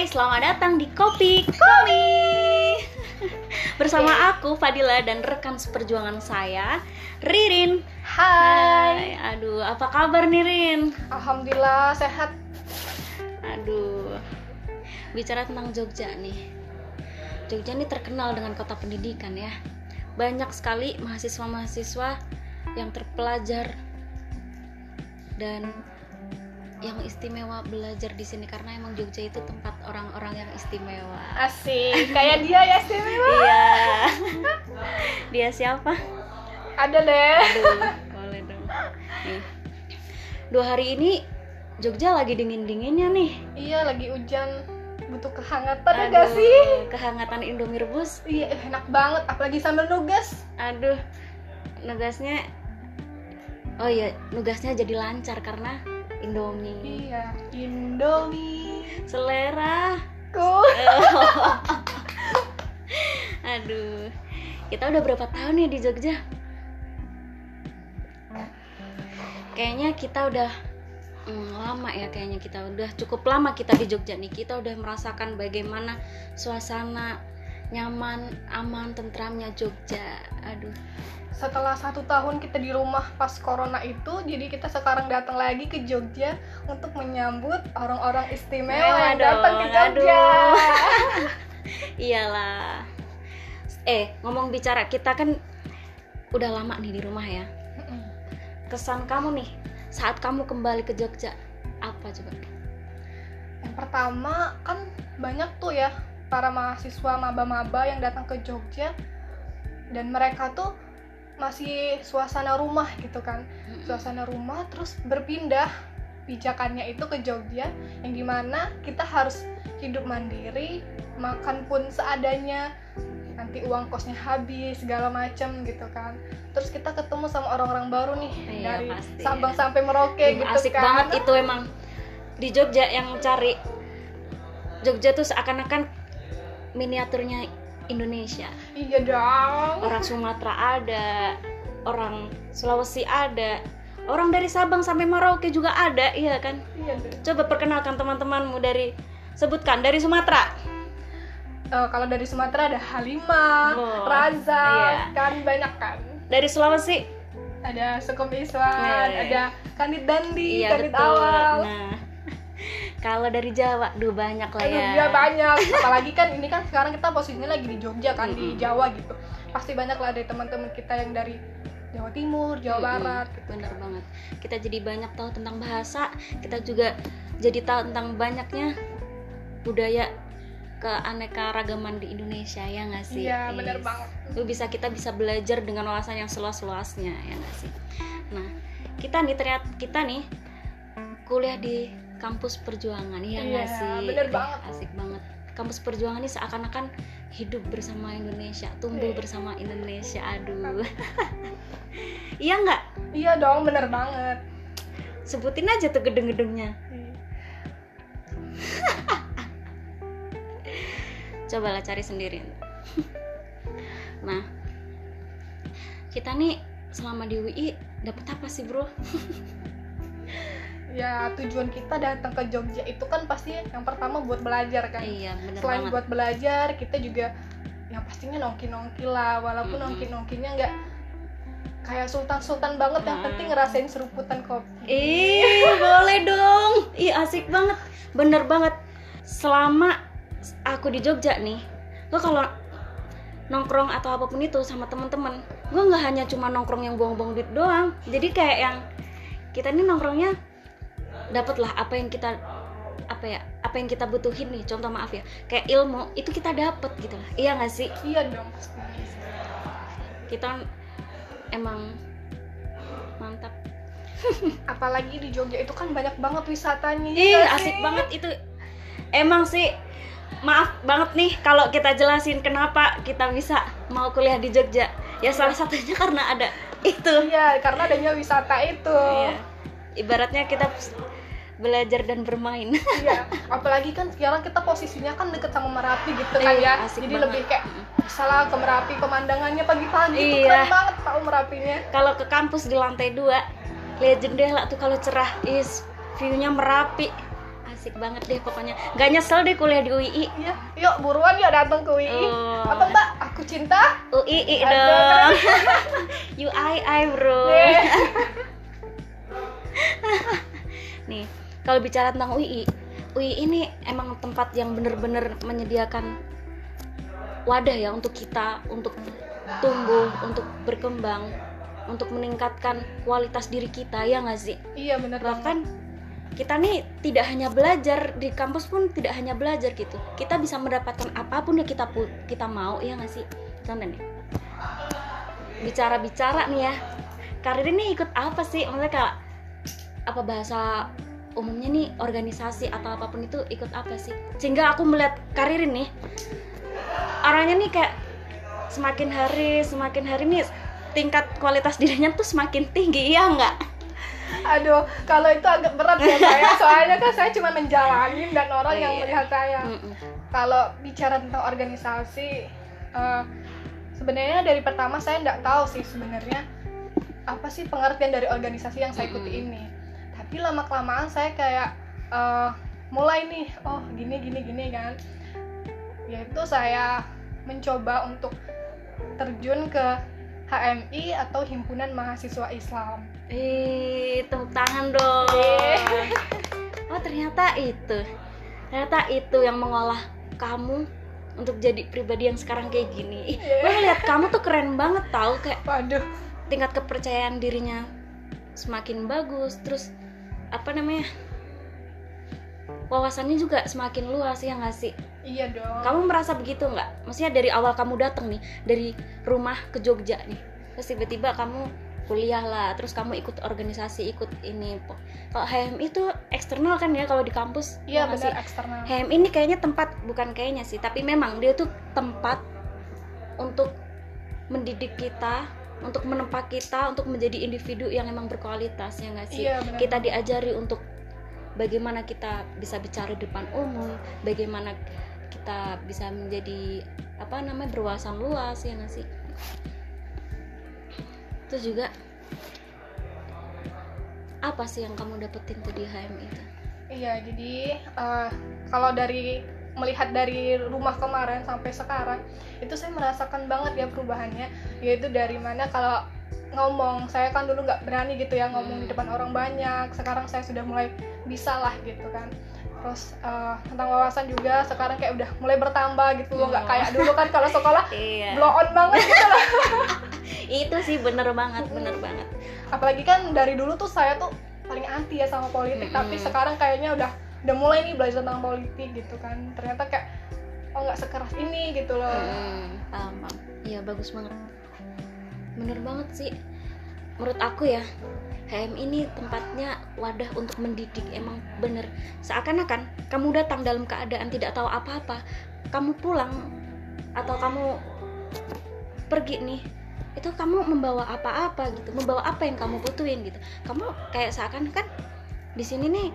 Hai, selamat datang di Kopi Komi. Bersama aku Fadila dan rekan seperjuangan saya, Ririn. Hai. Aduh, apa kabar nih Rin? Alhamdulillah sehat. Aduh. Bicara tentang Jogja nih. Jogja ini terkenal dengan kota pendidikan ya. Banyak sekali mahasiswa-mahasiswa yang terpelajar dan yang istimewa belajar di sini karena emang Jogja itu tempat orang-orang yang istimewa. Asik. Kayak dia ya istimewa. Iya. Dia siapa? Ada deh. Aduh, boleh dong. Nih. Dua hari ini Jogja lagi dingin-dinginnya nih. Iya lagi hujan butuh kehangatan ya gak Aduh, sih? Kehangatan Indomie rebus. Iya enak banget apalagi sambil nugas. Aduh. Nugasnya Oh iya, nugasnya jadi lancar karena Indomie. Iya. Indomie. Selera. Ku. Aduh. Kita udah berapa tahun ya di Jogja? Kayaknya kita udah hmm, lama ya kayaknya kita udah cukup lama kita di Jogja nih. Kita udah merasakan bagaimana suasana nyaman, aman, tentramnya Jogja. Aduh. Setelah satu tahun kita di rumah pas corona itu, jadi kita sekarang datang lagi ke Jogja untuk menyambut orang-orang istimewa Mewah yang datang ke Jogja. Iyalah. Eh, ngomong bicara kita kan udah lama nih di rumah ya. Kesan kamu nih saat kamu kembali ke Jogja apa coba? Yang pertama kan banyak tuh ya para mahasiswa maba-maba yang datang ke Jogja dan mereka tuh masih suasana rumah gitu kan. Suasana rumah terus berpindah pijakannya itu ke Jogja yang di mana kita harus hidup mandiri makan pun seadanya nanti uang kosnya habis segala macam gitu kan. Terus kita ketemu sama orang-orang baru nih Iya, dari pasti. Sabang sampai Merauke Ih, gitu asik kan. banget itu emang. Di Jogja yang cari Jogja tuh seakan-akan miniaturnya Indonesia. iya dong Orang Sumatera ada, orang Sulawesi ada, orang dari Sabang sampai Merauke juga ada, iya kan? iya deh Coba perkenalkan teman-temanmu dari sebutkan dari Sumatera. Eh, kalau dari Sumatera ada Halimah, Oh, Raza, iya. kan banyak kan. Dari Sulawesi. Ada Sukum Iswan, Iya. ada Kanit Dandi, Iya Kanit betul. Awal. Nah, kalau dari Jawa, duh banyak lah Aduh, ya. dia banyak. Apalagi kan ini kan sekarang kita posisinya lagi di Jogja kan, di Mm-mm. Jawa gitu. Pasti banyak lah dari teman-teman kita yang dari Jawa Timur, Jawa Mm-mm, Barat. gitu. bener banget kita jadi banyak tahu tentang bahasa kita juga jadi tahu tentang banyaknya budaya keanekaragaman di Indonesia ya nggak sih Iya, bener Yes. banget. Itu bisa kita bisa belajar dengan wawasan yang seluas-luasnya ya nggak sih nah kita nih ternyata kita nih kuliah di kampus perjuangan ya nggak Iya, sih bener Ih, banget. asik banget kampus perjuangan ini seakan-akan hidup bersama Indonesia tumbuh Iya. bersama Indonesia aduh iya nggak Iya dong, bener banget. sebutin aja tuh gedung-gedungnya Iya. cobalah cari sendiri nah kita nih selama di UI dapet apa sih bro Ya tujuan kita datang ke Jogja itu kan pasti yang pertama buat belajar kan. iya bener selain banget buat belajar kita juga yang pastinya nongki nongki lah walaupun Mm-mm. nongki nongkinya nggak kayak sultan sultan banget yang Mm. penting ngerasain seruputan kopi ih boleh dong ih asik banget bener banget selama aku di Jogja nih gue kalau nongkrong atau apa pun itu sama teman-teman gue nggak hanya cuma nongkrong yang buang-buang duit doang jadi kayak yang kita ini nongkrongnya dapatlah apa yang kita apa ya apa yang kita butuhin nih contoh maaf ya kayak ilmu itu kita dapat gitu lah iya nggak sih iya dong kita emang mantap apalagi di Jogja itu kan banyak banget wisatanya Ih, ya asik banget itu. Emang sih maaf banget nih kalau kita jelasin kenapa kita bisa mau kuliah di Jogja. Ya salah satunya karena ada itu. iya karena adanya wisata itu Iya. Ibaratnya kita belajar dan bermain. iya apalagi kan sekarang kita posisinya kan deket sama Merapi gitu kan Iya, ya jadi banget. lebih kayak salah ke Merapi pemandangannya pagi-pagi itu Iya. keren banget tau Merapinya kalau ke kampus di lantai dua lihat jendela tuh kalau cerah is view-nya merapi asik banget deh pokoknya nggak nyesel deh kuliah di UII Iya, yuk buruan yuk datang ke UI. Oh. Apa mbak? Aku cinta. UII Ada dong UII bro Deh. nih kalau bicara tentang UI UI ini emang tempat yang bener-bener menyediakan wadah ya untuk kita untuk tumbuh untuk berkembang untuk meningkatkan kualitas diri kita ya nggak sih? Iya banget. bahkan kita nih tidak hanya belajar di kampus pun tidak hanya belajar gitu. Kita bisa mendapatkan apa pun yang kita kita mau ya nggak sih? Contoh nih. Bicara-bicara nih ya. Karir ini ikut apa sih? Maksudnya kayak apa bahasa umumnya nih organisasi atau apa pun itu ikut apa sih sehingga aku melihat karir ini arahnya nih kayak semakin hari semakin hari nih tingkat kualitas dirinya tuh semakin tinggi ya nggak Aduh, kalau itu agak berat ya saya. Soalnya kan saya cuma menjalani dan orang yang Iya. melihat saya. Kalau bicara tentang organisasi, eh, sebenarnya dari pertama saya nggak tahu sih sebenarnya apa sih pengertian dari organisasi yang saya ikuti ini. Tapi lama kelamaan saya kayak eh, mulai nih, oh gini gini gini kan. Yaitu saya mencoba untuk terjun ke HMI atau Himpunan Mahasiswa Islam. Eh, tepuk tangan dong. Yeay. Oh, ternyata itu. Ternyata itu yang mengolah kamu untuk jadi pribadi yang sekarang kayak gini. Ih, Yeay. gue ngeliat kamu tuh keren banget tau kayak Waduh, tingkat kepercayaan dirinya semakin bagus, terus apa namanya? Wawasannya juga semakin luas ya nggak sih? iya dong. Kamu merasa begitu nggak? Maksudnya dari awal kamu datang nih, dari rumah ke Jogja nih, terus tiba-tiba kamu kuliah lah, terus kamu ikut organisasi, ikut ini. Kalau HMI itu eksternal kan ya kalau di kampus? Iya nggak benar sih? eksternal. HMI ini kayaknya tempat, bukan kayaknya sih, tapi memang dia tuh tempat untuk mendidik kita, untuk menempa kita, untuk menjadi individu yang emang berkualitas ya nggak sih? Iya kita diajari untuk bagaimana kita bisa bicara di depan umum, bagaimana kita bisa menjadi apa namanya berwawasan luas ya nggak sih? Terus juga apa sih yang kamu dapetin tuh di HMI itu? Iya jadi eh, kalau dari melihat dari rumah kemarin sampai sekarang itu saya merasakan banget ya perubahannya yaitu dari mana kalau ngomong saya kan dulu nggak berani gitu ya ngomong di depan orang banyak sekarang saya sudah mulai bisa lah gitu kan terus eh, tentang wawasan juga sekarang kayak udah mulai bertambah gitu loh nggak Oh. kayak dulu kan kalau sekolah Iya. blow on banget gitu loh Itu sih bener banget, bener banget. apalagi kan dari dulu tuh saya tuh paling anti ya sama politik Mm-mm. tapi sekarang kayaknya udah udah mulai nih belajar tentang politik gitu kan ternyata kayak oh nggak sekeras ini gitu loh Hmm, paham. Iya bagus banget. Bener banget sih. Menurut aku ya, HM ini tempatnya wadah untuk mendidik. Emang bener. Seakan-akan kamu datang dalam keadaan tidak tahu apa-apa, kamu pulang atau kamu pergi nih, itu kamu membawa apa-apa gitu, membawa apa yang kamu butuhin gitu. Kamu kayak seakan kan di sini nih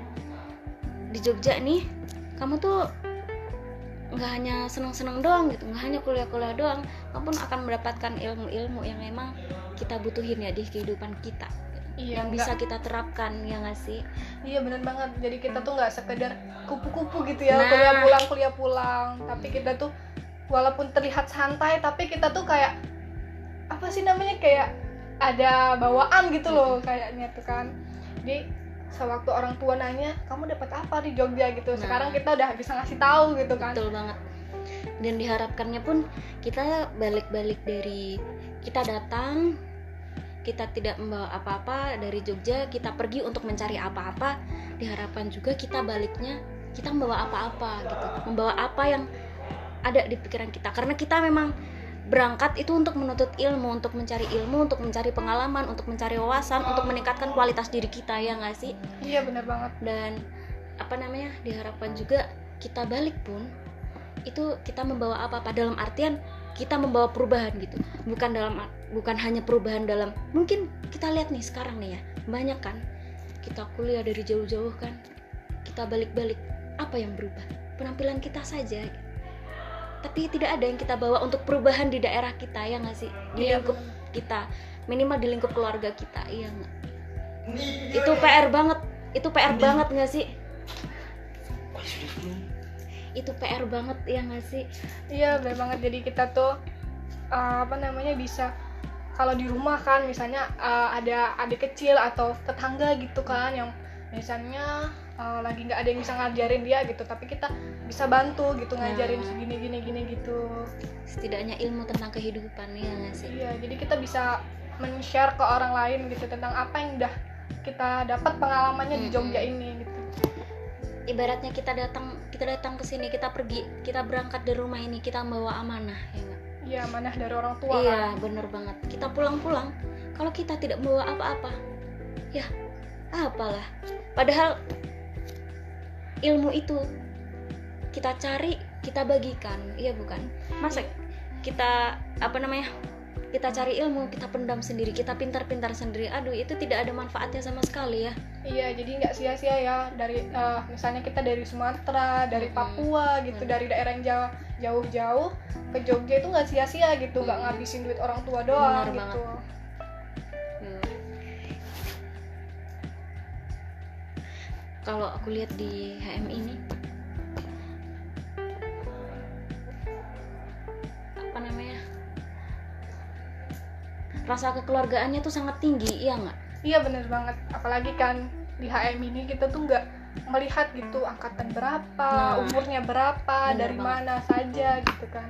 di Jogja nih, kamu tuh nggak hanya senang-senang doang gitu nggak hanya kuliah-kuliah doang kamu pun akan mendapatkan ilmu-ilmu yang memang kita butuhin ya di kehidupan kita iya yang nggak- bisa kita terapkan ya nggak sih? Iya bener banget. Jadi kita tuh nggak sekedar kupu-kupu gitu ya Nah. kuliah pulang kuliah pulang. Tapi kita tuh walaupun terlihat santai tapi kita tuh kayak apa sih namanya kayak ada bawaan gitu loh kayaknya tuh kan. Jadi sewaktu orang tua nanya kamu dapat apa di Jogja? gitu. Nah. sekarang kita udah bisa ngasih tahu gitu kan. Betul banget. Dan diharapkannya pun kita balik-balik dari kita datang kita tidak membawa apa-apa dari Jogja kita pergi untuk mencari apa-apa. Diharapkan juga kita baliknya kita membawa apa-apa gitu. Membawa apa yang ada di pikiran kita. Karena kita memang berangkat itu untuk menuntut ilmu untuk mencari ilmu untuk mencari pengalaman untuk mencari wawasan untuk meningkatkan kualitas diri kita ya nggak sih? Iya bener banget. Dan apa namanya diharapkan juga kita balik pun itu kita membawa apa-apa dalam artian kita membawa perubahan gitu. Bukan dalam bukan hanya perubahan dalam mungkin kita lihat nih sekarang nih ya banyak kan? Kita kuliah dari jauh-jauh kan kita balik-balik apa yang berubah? Penampilan kita saja tapi tidak ada yang kita bawa untuk perubahan di daerah kita ya nggak sih? Di Iya, lingkup bener. kita. Minimal di lingkup keluarga kita iya nggak? Itu PR banget. Itu PR banget nggak sih? Itu PR banget ya nggak sih? Iya benar banget. Jadi kita tuh uh, apa namanya bisa kalau di rumah kan misalnya uh, ada adik kecil atau tetangga gitu kan yang misalnya uh, lagi nggak ada yang bisa ngajarin dia gitu tapi kita bisa bantu gitu ngajarin Nah. segini gini gini gitu. Setidaknya ilmu tentang kehidupan ya nggak sih? Iya jadi kita bisa men-share ke orang lain gitu tentang apa yang udah kita dapat pengalamannya di Jogja ini gitu. Ibaratnya kita datang kita datang ke sini kita pergi kita berangkat dari rumah ini kita bawa amanah ya nggak? Iya manah dari orang tua iya kan. bener banget. Kita pulang-pulang kalau kita tidak bawa apa-apa ya apalah. Padahal ilmu itu kita cari kita bagikan iya bukan masa kita apa namanya kita cari ilmu kita pendam sendiri kita pintar-pintar sendiri aduh itu tidak ada manfaatnya sama sekali ya Iya, jadi nggak sia-sia ya dari eh, misalnya kita dari Sumatera, dari. Papua gitu, Mm. dari daerah yang jauh jauh-jauh ke Jogja itu nggak sia-sia gitu, nggak Mm. ngabisin duit orang tua doang Benar gitu. Hmm. Kalau aku lihat di HM ini apa namanya rasa kekeluargaannya tuh sangat tinggi iya nggak Iya bener banget, apalagi kan di HM ini kita tuh nggak melihat gitu angkatan berapa, Nah. umurnya berapa, dari banget. mana saja gitu kan.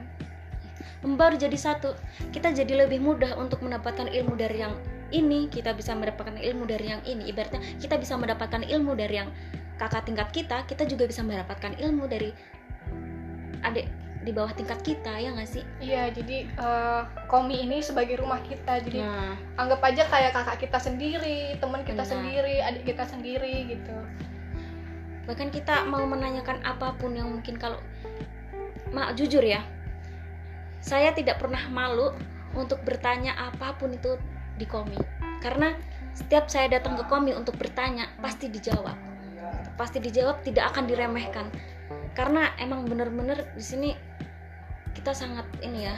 baru jadi satu kita jadi lebih mudah untuk mendapatkan ilmu dari yang ini kita bisa mendapatkan ilmu dari yang ini. Ibaratnya kita bisa mendapatkan ilmu dari yang kakak tingkat kita kita juga bisa mendapatkan ilmu dari adik di bawah tingkat kita ya nggak sih? Iya, jadi eh, komi ini sebagai rumah kita, jadi nah. anggap aja kayak kakak kita sendiri, teman kita Benar. sendiri, adik kita sendiri gitu. bahkan kita mau menanyakan apa pun yang mungkin kalau mak jujur ya. Saya tidak pernah malu untuk bertanya apa pun itu di komi karena setiap saya datang ke komi untuk bertanya pasti dijawab. Pasti dijawab tidak akan diremehkan. Karena emang bener-bener di sini kita sangat ini ya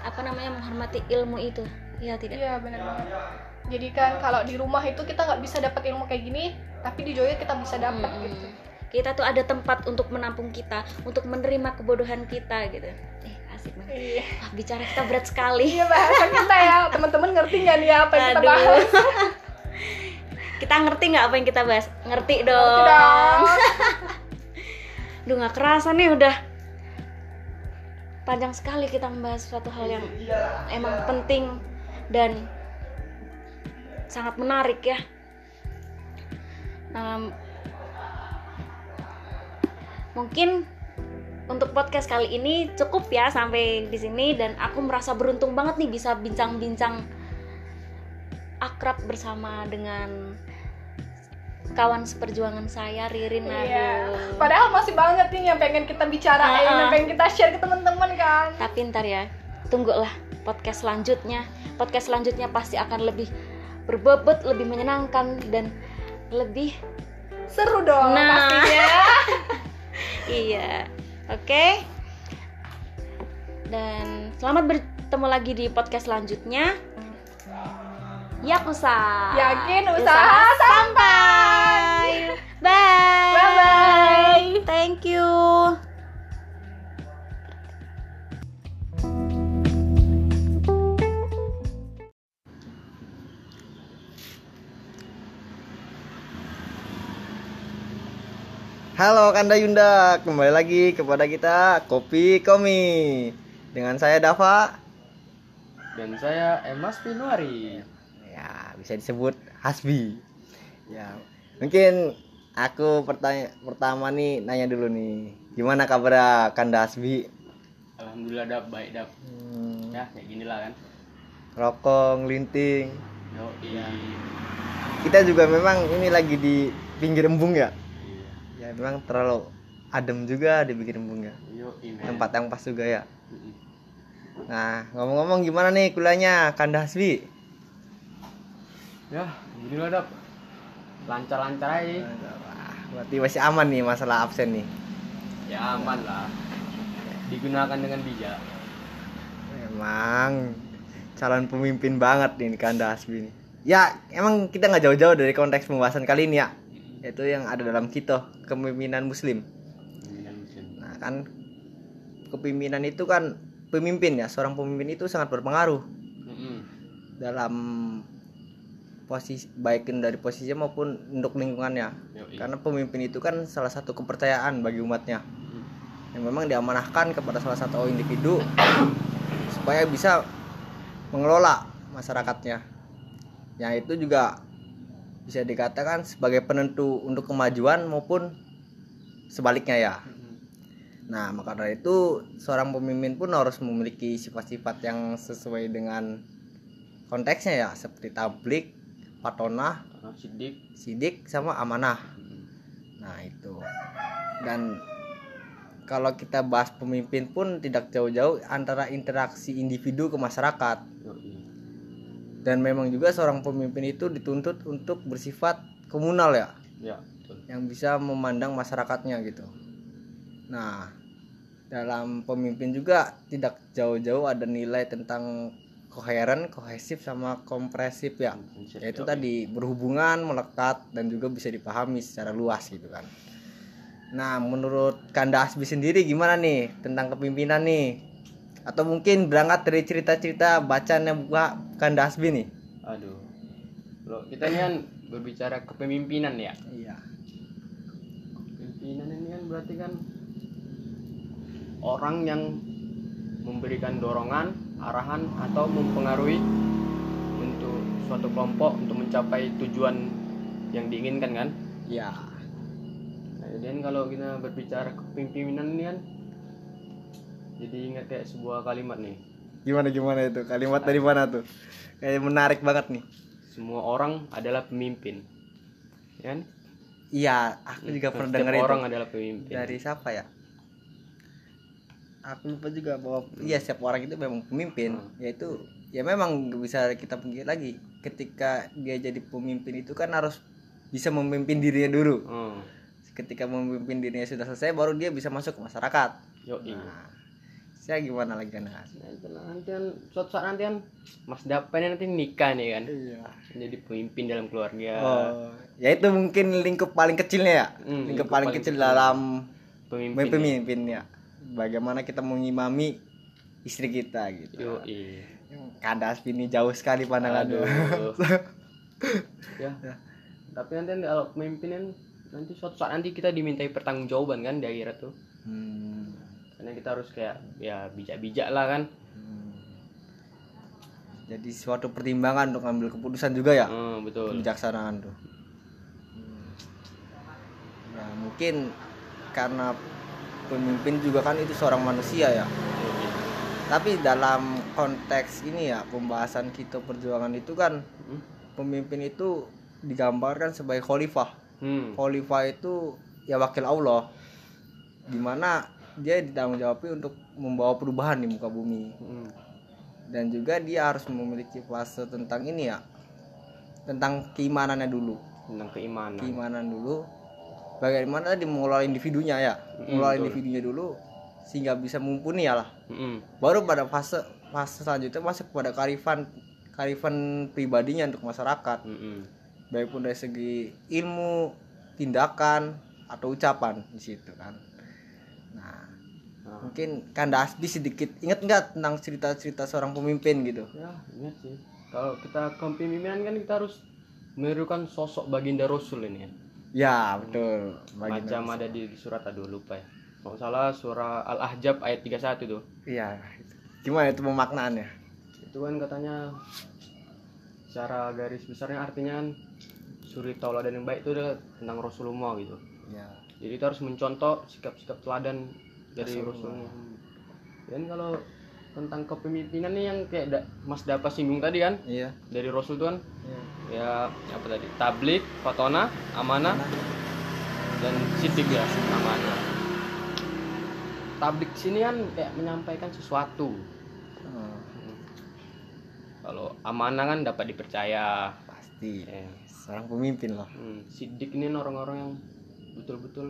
apa namanya menghormati ilmu itu. Ya tidak? Iya benar. Banget. Jadi kan kalau di rumah itu kita nggak bisa dapat ilmu kayak gini, tapi di Jogja kita bisa dapat Mm-mm. gitu. kita tuh ada tempat untuk menampung kita untuk menerima kebodohan kita gitu. Eh asik banget Iya. Wah, bicara kita berat sekali. Iya bahasa kita ya, teman-teman ngerti nggak nih apa yang kita Aduh. bahas? kita ngerti nggak apa yang kita bahas? Ngerti dong. Ngerti dong. Duh nggak kerasa nih udah panjang sekali kita membahas suatu hal yang emang penting dan sangat menarik ya. Nah, mungkin untuk podcast kali ini cukup ya sampai di sini dan aku merasa beruntung banget nih bisa bincang-bincang akrab bersama dengan kawan seperjuangan saya Ririn Iya. aduh. Padahal masih banget nih yang pengen kita bicarain, Ah, ah. yang pengen kita share ke teman-teman kan. Tapi ntar ya, tunggulah podcast selanjutnya. Podcast selanjutnya pasti akan lebih berbobot, lebih menyenangkan dan lebih Seru dong Nah. pastinya. iya. Oke. Dan selamat bertemu lagi di podcast selanjutnya. Yakusa. Yakin usaha sampai. Bye. Bye-bye. Thank you. Halo Kanda Yunda, kembali lagi kepada kita Kopi Komi Dengan saya Dava Dan saya Emas Pinuari. Ya, bisa disebut Hasbi Ya, mungkin aku pertanya pertama nih nanya dulu nih Gimana kabar Kanda Hasbi? Alhamdulillah dap baik dap. Hmm, Ya kayak gini lah kan. rokok, linting Yo Ya. Kita juga memang ini lagi di pinggir embung ya Ya, memang terlalu adem juga di pinggir embung ya Yo Tempat yang pas juga ya Nah, ngomong-ngomong gimana nih kuliahnya Kanda Hasbi? Ya gini lah dap. Lancar-lancar aja. Wah, berarti masih aman nih masalah absen nih. Ya aman lah. Digunakan dengan bijak. Emang calon pemimpin banget nih Kanda Hasbi nih. Ya, emang kita nggak jauh-jauh dari konteks pembahasan kali ini ya. Yaitu yang ada dalam kita kepemimpinan muslim. kan kepemimpinan itu kan pemimpin ya seorang pemimpin itu sangat berpengaruh dalam posisi baik dari posisinya maupun untuk lingkungannya Yoi. karena pemimpin itu kan salah satu kepercayaan bagi umatnya Mm. yang memang diamanahkan kepada salah satu individu supaya bisa mengelola masyarakatnya yang itu juga bisa dikatakan sebagai penentu untuk kemajuan maupun sebaliknya ya nah maka dari itu seorang pemimpin pun harus memiliki sifat-sifat yang sesuai dengan konteksnya ya seperti tablik patonah Ah, sidik sidik sama amanah. Nah itu dan kalau kita bahas pemimpin pun tidak jauh-jauh antara interaksi individu ke masyarakat. Dan memang juga seorang pemimpin itu dituntut untuk bersifat komunal ya. Ya betul. Yang bisa memandang masyarakatnya gitu. Nah dalam pemimpin juga tidak jauh-jauh ada nilai tentang koheren, kohesif sama kompresif ya. Yaitu yoi. tadi berhubungan melekat dan juga bisa dipahami secara luas gitu kan. Nah menurut Kanda Asbi sendiri gimana nih tentang kepimpinan nih atau mungkin berangkat dari cerita-cerita bacaannya buka Kanda Asbi nih. Aduh. Loh, kita ini kan berbicara kepemimpinan ya? Iya. Pimpinan ini kan berarti kan orang yang memberikan dorongan, arahan atau mempengaruhi untuk suatu kelompok untuk mencapai tujuan yang diinginkan kan. iya. Nah, jadi kan kalau kita berbicara kepemimpinan ini kan jadi ingat kayak sebuah kalimat nih. gimana gimana itu kalimat dari mana tuh kayak menarik banget nih Semua orang adalah pemimpin. Ya Kan? iya aku juga pernah dengar orang itu adalah pemimpin. dari siapa ya aku lupa juga bahwa iya setiap orang itu memang pemimpin Hmm. yaitu ya memang bisa kita pungkiri lagi ketika dia jadi pemimpin itu kan harus bisa memimpin dirinya dulu Hmm. ketika memimpin dirinya sudah selesai baru dia bisa masuk ke masyarakat Yoi. nah saya gimana lagi kan Nah, nanti kan suatu saat nanti kan Mas Dapan nanti nikah nih kan. iya Menjadi pemimpin dalam keluarga. oh ya itu mungkin lingkup paling kecilnya ya Hmm, lingkup, lingkup paling, paling kecil kecil. dalam Pemimpin. ya. pemimpinnya bagaimana kita mengimami istri kita gitu Yoi. kandas ini jauh sekali pandangannya Aduh. ya. Tapi nanti kalau pemimpinan nanti suatu saat nanti kita dimintai pertanggungjawaban kan di akhirat tuh. Hmm. Karena kita harus kayak ya bijak-bijak lah kan. Hmm. jadi suatu pertimbangan untuk ambil keputusan juga ya Hmm, betul. kebijaksanaan tuh Hmm. ya mungkin karena pemimpin juga kan itu seorang manusia ya tapi dalam konteks ini ya pembahasan kita perjuangan itu kan Hmm. pemimpin itu digambarkan sebagai khalifah Hmm. khalifah itu ya wakil Allah di mana dia ditanggung jawabnya untuk membawa perubahan di muka bumi Hmm. dan juga dia harus memiliki fase tentang ini ya tentang keimanannya dulu Tentang keimanan. keimanan dulu bagaimana dia mengelola individunya ya Mm, mengelola individunya dulu sehingga bisa mumpuni ya lah Hmm. baru pada fase fase selanjutnya masuk kepada karifan karifan pribadinya untuk masyarakat Hmm. baik pun dari segi ilmu tindakan atau ucapan di situ kan Nah, mungkin Kanda Asbi sedikit ingat nggak tentang cerita-cerita seorang pemimpin gitu ya ingat sih. Kalau kita kepemimpinan kan kita harus menirukan sosok baginda Rasul ini kan. ya betul Bagi- Macam ada di surat aduh lupa ya. Kalau salah surah Al-Ahzab ayat 31 tuh. iya gimana itu pemaknaannya Itu kan katanya secara garis besarnya artinya kan suri tauladan yang baik itu adalah tentang Rasulullah gitu. ya Jadi kita harus mencontoh sikap-sikap teladan dari Rasulullah. Dan kalau tentang kepemimpinan nih yang kayak da- Mas Dapa singgung tadi kan iya dari Rasul itu kan Iya. ya apa tadi tablik, fatona, amanah dan sidik ya amanah. Tablik sini kan kayak menyampaikan sesuatu. Oh, Kalau amanah kan dapat dipercaya. pasti Ya. seorang pemimpin loh Hmm, sidik ini orang-orang yang betul-betul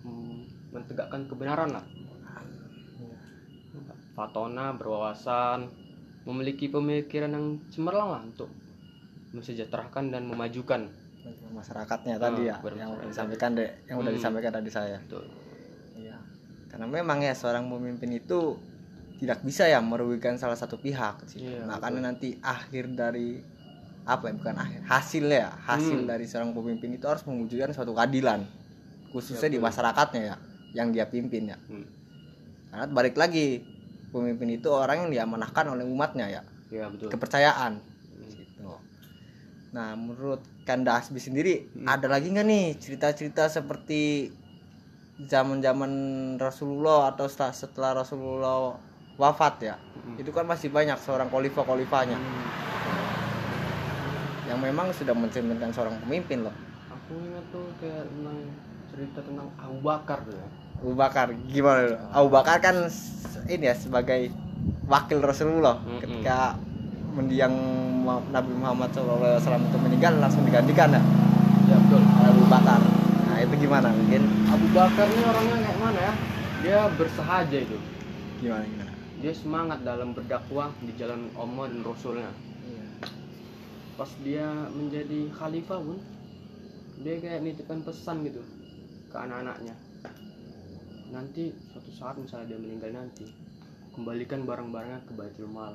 hmm, mentegakkan kebenaran lah. Fatona berwawasan, memiliki pemikiran yang cemerlang lah untuk mensejahterakan dan memajukan. masyarakatnya tadi ya Ah, yang udah disampaikan deh yang udah Hmm. disampaikan tadi saya Betul. iya karena memang ya seorang pemimpin itu tidak bisa ya merugikan salah satu pihak sih. Iya, makanya nanti akhir dari apa ya bukan akhir hasil ya hasil Hmm. dari seorang pemimpin itu harus mewujudkan suatu keadilan khususnya Iya, di betul. masyarakatnya ya yang dia pimpin ya Hmm. karena balik lagi pemimpin itu orang yang diamanahkan oleh umatnya ya Iya betul. kepercayaan Hmm. gitu. Nah, menurut Kanda Asbi sendiri Hmm. ada lagi nggak nih cerita-cerita seperti zaman-zaman Rasulullah atau setelah, setelah Rasulullah wafat ya? Hmm. Itu kan masih banyak seorang khalifah khalifahnya Hmm. yang memang sudah mencerminkan seorang pemimpin loh. Aku ingat tuh kayak tentang cerita tentang Abu Bakar tuh ya. Abu Bakar gimana? Abu Bakar kan ini ya sebagai wakil Rasulullah Mm-mm. ketika mendiang Nabi Muhammad SAW itu meninggal langsung digantikan ya Ya betul. Abu Bakar. Nah, itu gimana mungkin? Abu Bakar ini orangnya kayak mana ya? Dia bersahaja itu. Gimana gimana? Dia semangat dalam berdakwah di jalan Allah dan Rasulnya. Pas dia menjadi khalifah pun, dia kayak nitipkan pesan gitu ke anak-anaknya. Nanti suatu saat misalnya dia meninggal nanti, kembalikan barang-barangnya ke Baitul Mal.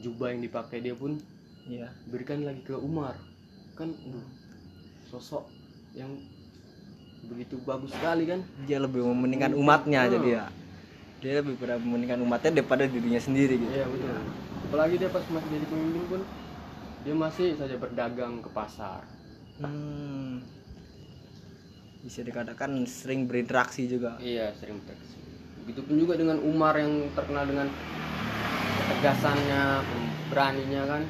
Jubah yang dipakai dia pun Iya. berikan lagi ke Umar. Kan, aduh, sosok yang begitu bagus sekali kan? Dia lebih mementingkan umatnya Hmm. jadi ya. Dia lebih pada mementingkan umatnya daripada dirinya sendiri gitu. Iya betul. Apalagi dia pas masih jadi pemimpin pun dia masih saja berdagang ke pasar. Hmm. Bisa dikatakan sering berinteraksi juga. Iya sering bertaksi. Begitupun juga dengan Umar yang terkenal dengan ketegasannya, beraninya kan.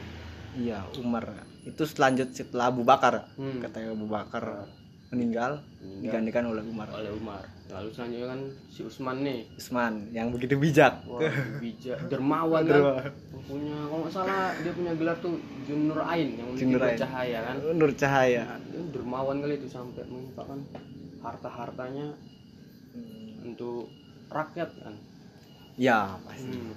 Iya, Umar. Itu selanjut setelah Abu Bakar. Hmm. Katanya Abu Bakar meninggal, Meninggal. digantikan oleh Umar. Oleh Umar. Lalu selanjutnya kan si Usman nih. Usman yang begitu bijak. Wah, bijak, dermawan kan. Punya kalau nggak salah dia punya gelar tuh Junur Ain yang Junur Ain. cahaya kan. Nur Cahaya. Dia dermawan kali itu sampai menginfakkan harta-hartanya untuk rakyat kan. Ya, pasti. Hmm.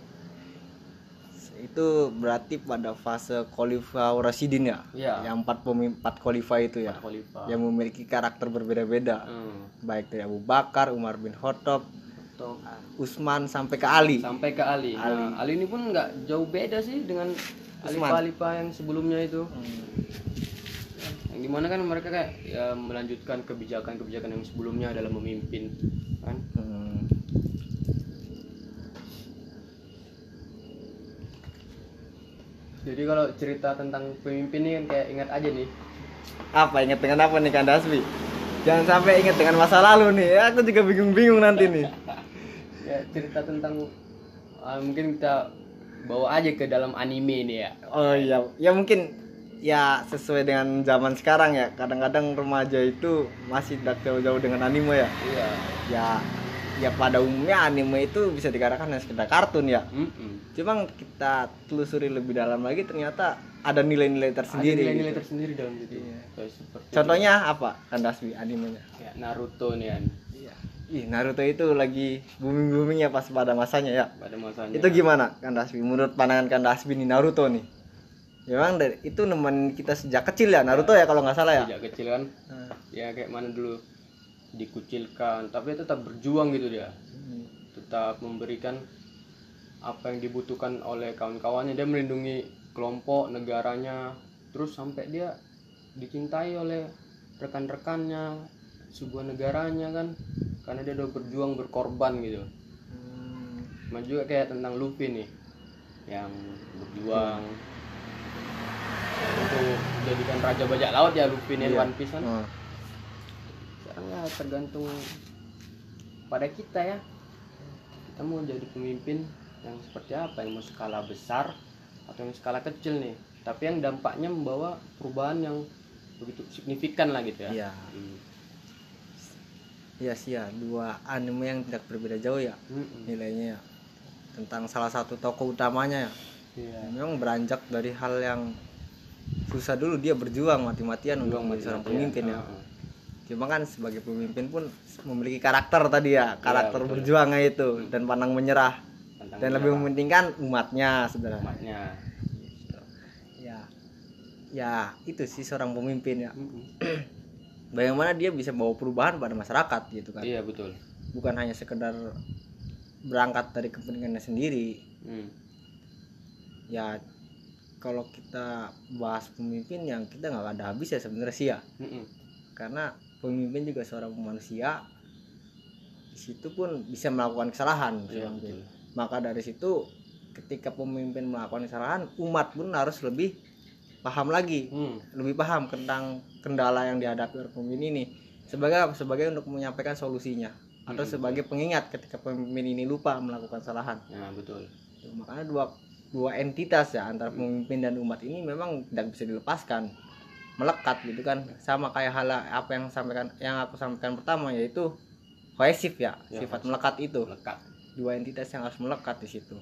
Itu berarti pada fase Khalifah Rasidin ya? Iya. Yang empat empat khalifah itu ya. Yang memiliki karakter berbeda-beda. Hmm. Baik dari Abu Bakar, Umar bin Khattab, Atau Usman sampai ke Ali. sampai ke Ali. Ali. Nah, Ali ini pun nggak jauh beda sih dengan. Khalifah yang sebelumnya itu. Hmm. Yang di mana kan mereka kayak ya, melanjutkan kebijakan-kebijakan yang sebelumnya dalam memimpin kan. Hmm. Jadi kalau cerita tentang pemimpin ini kan kayak ingat aja nih. Apa ingat dengan apa nih Kandasbi? Jangan sampai ingat dengan masa lalu nih. Aku juga bingung-bingung nanti nih. Ya cerita tentang ah, mungkin kita bawa aja ke dalam anime ini ya. Oh iya, ya mungkin ya sesuai dengan zaman sekarang ya. Kadang-kadang remaja itu masih tidak jauh-jauh dengan anime ya. Iya. Ya, ya pada umumnya anime itu bisa dikatakan hanya sekedar kartun ya. Mm-mm. Cuma kita telusuri lebih dalam lagi ternyata ada nilai-nilai tersendiri. Ada nilai-nilai gitu. tersendiri dalam itu. Kayak seperti Contohnya apa? Kandasbi animenya. kayak Naruto nih kan Iya. Ih, Naruto itu lagi booming-boomingnya pas pada masanya ya. pada masanya. Itu gimana Kandasbi? Menurut pandangan Kandasbi nih Naruto nih. Ya, Memang dari itu nemenin kita sejak kecil ya Naruto ya kalau nggak salah ya. Sejak kecil kan Nah, ya kayak mana dulu dikucilkan tapi tetap berjuang gitu dia hmm. tetap memberikan apa yang dibutuhkan oleh kawan-kawannya dia melindungi kelompok negaranya terus sampai dia dicintai oleh rekan-rekannya sebuah negaranya kan karena dia udah berjuang berkorban gitu Hmm. sama juga kayak tentang Luffy nih yang berjuang untuk menjadikan raja bajak laut ya Luffy nih Iya. One Piece kan Oh. Ya tergantung pada kita ya kita mau jadi pemimpin yang seperti apa yang mau skala besar atau yang skala kecil nih tapi yang dampaknya membawa perubahan yang begitu signifikan lah gitu ya Iya. Hmm. Iya sih ya, dua anime yang tidak berbeda jauh ya Mm-mm. nilainya ya. Tentang salah satu tokoh utamanya ya. Iya. Memang beranjak dari hal yang susah dulu dia berjuang mati-matian untuk menjadi seorang pemimpin ya. Heeh. Cuma kan sebagai pemimpin pun memiliki karakter tadi ya, karakter betul. berjuangnya itu dan pandang menyerah Tentang dan lebih menyerah. mementingkan umatnya sebenarnya. Umatnya. Ya. Ya, itu sih seorang pemimpin ya. Bagaimana dia bisa bawa perubahan pada masyarakat gitu kan. iya betul bukan hanya sekedar berangkat dari kepentingannya sendiri Hmm. ya kalau kita bahas pemimpin yang kita nggak ada habis ya sebenarnya sih ya Mm-mm. karena pemimpin juga seorang manusia di situ pun bisa melakukan kesalahan pemimpin. betul. maka dari situ ketika pemimpin melakukan kesalahan umat pun harus lebih paham lagi Hmm. lebih paham tentang kendala yang dihadapi oleh pemimpin ini sebagai sebagai untuk menyampaikan solusinya atau Hmm. sebagai pengingat ketika pemimpin ini lupa melakukan kesalahan Ya, betul. Makanya dua dua entitas ya antara pemimpin dan umat ini memang tidak bisa dilepaskan melekat gitu kan sama kayak hal apa yang sampaikan yang aku sampaikan pertama yaitu kohesif ya, Ya, sifat melekat itu Lekat. dua entitas yang harus melekat di situ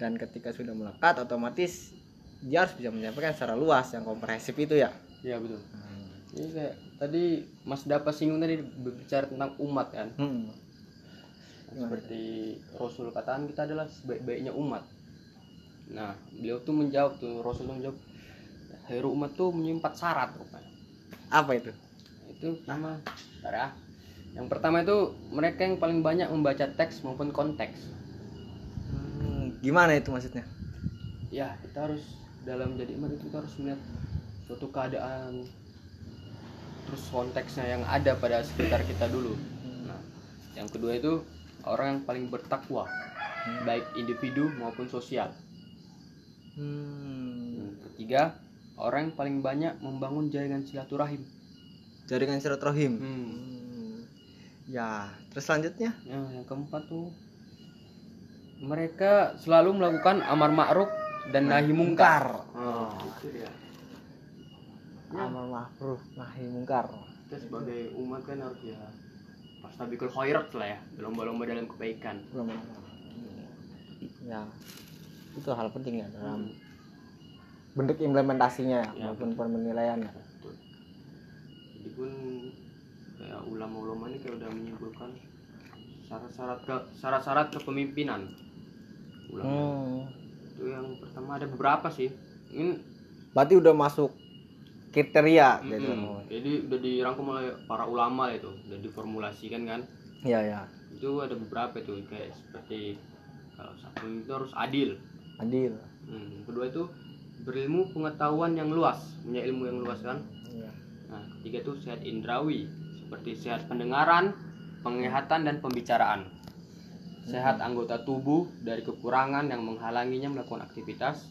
dan ketika sudah melekat otomatis dia harus bisa menyampaikan secara luas yang komprehensif itu ya Iya, betul. Ini kayak tadi Mas Dapa singgung tadi berbicara tentang umat kan. Hmm. Seperti Rasul katakan kita adalah sebaik-baiknya umat. Nah, beliau tuh menjawab tuh Rasul tuh menjawab Heru umat tuh punya empat syarat rupanya. apa itu Itu pertama, bentar ya. Yang pertama itu mereka yang paling banyak membaca teks maupun konteks. Hmm, gimana itu maksudnya Ya, kita harus dalam jadi iman itu kita harus melihat suatu keadaan terus konteksnya yang ada pada sekitar kita dulu. Nah, yang kedua itu orang yang paling bertakwa, baik individu maupun sosial. hmm. Yang ketiga, orang yang paling banyak membangun jaringan silaturahim. jaringan silaturahim Hmm. Hmm. ya terus selanjutnya Ya, yang keempat tuh mereka selalu melakukan amar ma'ruf dan nahi mungkar. Oh. Ya. amal ma'ruf nahi mungkar Kita sebagai umat kan harus ya pastabikul khairat lah ya, berlomba-lomba dalam kebaikan. ya itu hal penting ya dalam bentuk implementasinya ya, Ya, maupun penilaiannya Betul. Jadi pun kayak ulama-ulama ini kayak udah menyimpulkan syarat-syarat ke syarat-syarat kepemimpinan. Ulama hmm. itu yang pertama ada beberapa sih. Ini berarti udah masuk kriteria gitu mm-mm. jadi udah dirangkum oleh para ulama itu, udah diformulasikan kan. ya ya Itu ada beberapa itu kayak seperti kalau satu itu harus adil. adil Hmm, kedua itu berilmu pengetahuan yang luas, punya ilmu yang luas kan. Iya. Nah, ketiga itu sehat indrawi, seperti sehat pendengaran, penglihatan dan pembicaraan. Sehat anggota tubuh dari kekurangan yang menghalanginya melakukan aktivitas.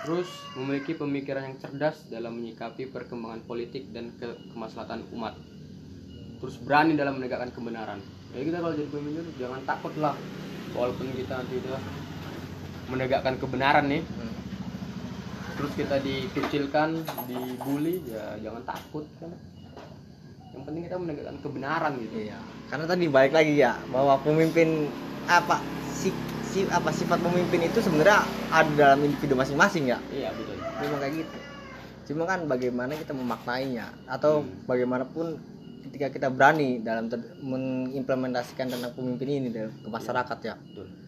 Terus memiliki pemikiran yang cerdas dalam menyikapi perkembangan politik dan ke kemaslahatan umat. Terus berani dalam menegakkan kebenaran. Jadi kita kalau jadi pemimpin jangan takut lah, walaupun kita tidak menegakkan kebenaran nih, Hmm. Terus kita dikucilkan, dibully, ya jangan takut kan. Yang penting kita menegakkan kebenaran gitu. Iya. Karena tadi balik lagi ya bahwa pemimpin apa si, si apa sifat pemimpin itu sebenarnya ada dalam individu masing-masing ya. Iya betul. Memang kayak gitu. Cuma kan bagaimana kita memaknainya atau Hmm. bagaimanapun ketika kita berani dalam mengimplementasikan tentang pemimpin ini ke masyarakat ya. Betul.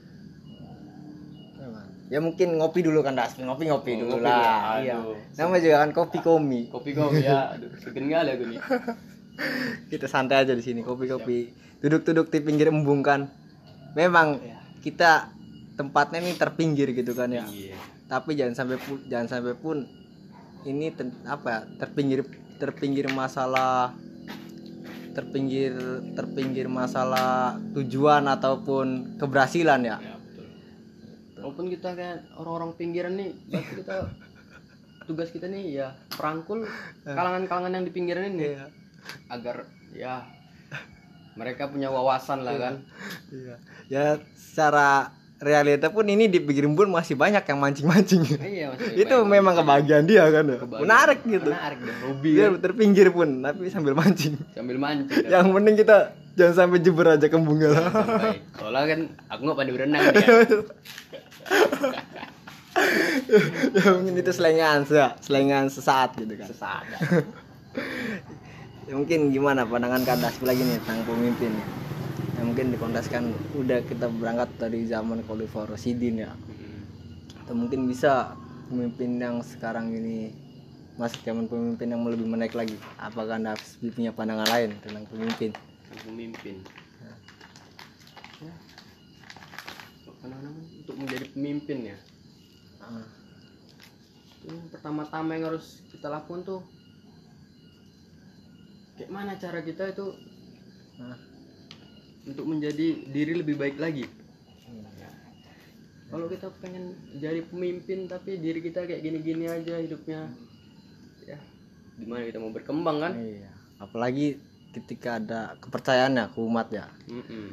Ya mungkin ngopi dulu kan Das, ngopi-ngopi Oh, dulu ngopi lah. Iya. Aduh. Nama juga kan kopi komi. Kopi kopi ya, aduh, segan kali aku nih. Kita santai aja di sini kopi-kopi. Duduk-duduk di pinggir embung kan. Memang Iya. kita tempatnya ini terpinggir gitu kan ya. Iya. Tapi jangan sampai pun jangan sampai pun ini ten- apa ya, terpinggir terpinggir masalah terpinggir terpinggir masalah tujuan ataupun keberhasilan ya. Ya. Walaupun kita kayak orang-orang pinggiran nih, berarti kita tugas kita nih ya perangkul kalangan-kalangan yang di pinggiran ini Iya. agar ya mereka punya wawasan lah kan. Iya. Ya secara realita pun ini di pinggir embun masih banyak yang mancing-mancing. Iya, itu banyak memang kebahagiaan dia kan ya. kebahagiaan. Menarik gitu. Menarik deh, hobi Dia kan. terpinggir pun tapi sambil mancing. sambil mancing. kan. Yang penting kita jangan sampai jeber aja kembungnya lah. Sampai. Soalnya kan aku nggak pandai berenang ya. ya mungkin itu selengan ya, selengan sesaat gitu kan. Sesaat. Ya, mungkin gimana pandangan kandas lagi nih tentang pemimpin ya. Ya, mungkin dikondaskan udah kita berangkat dari zaman Khalifah Rasidin ya. Atau mungkin bisa pemimpin yang sekarang ini masuk zaman pemimpin yang lebih menaik lagi. Apakah anda punya pandangan lain tentang pemimpin? Pemimpin. ya, apa namanya untuk menjadi pemimpin ya yang pertama-tama yang harus kita lakukan tuh kayak mana cara kita itu ah. untuk menjadi diri lebih baik lagi Iya. kalau kita pengen jadi pemimpin tapi diri kita kayak gini-gini aja hidupnya ya gimana kita mau berkembang kan Iya. Apalagi ketika ada kepercayaan ya ke umat ya Mm-mm.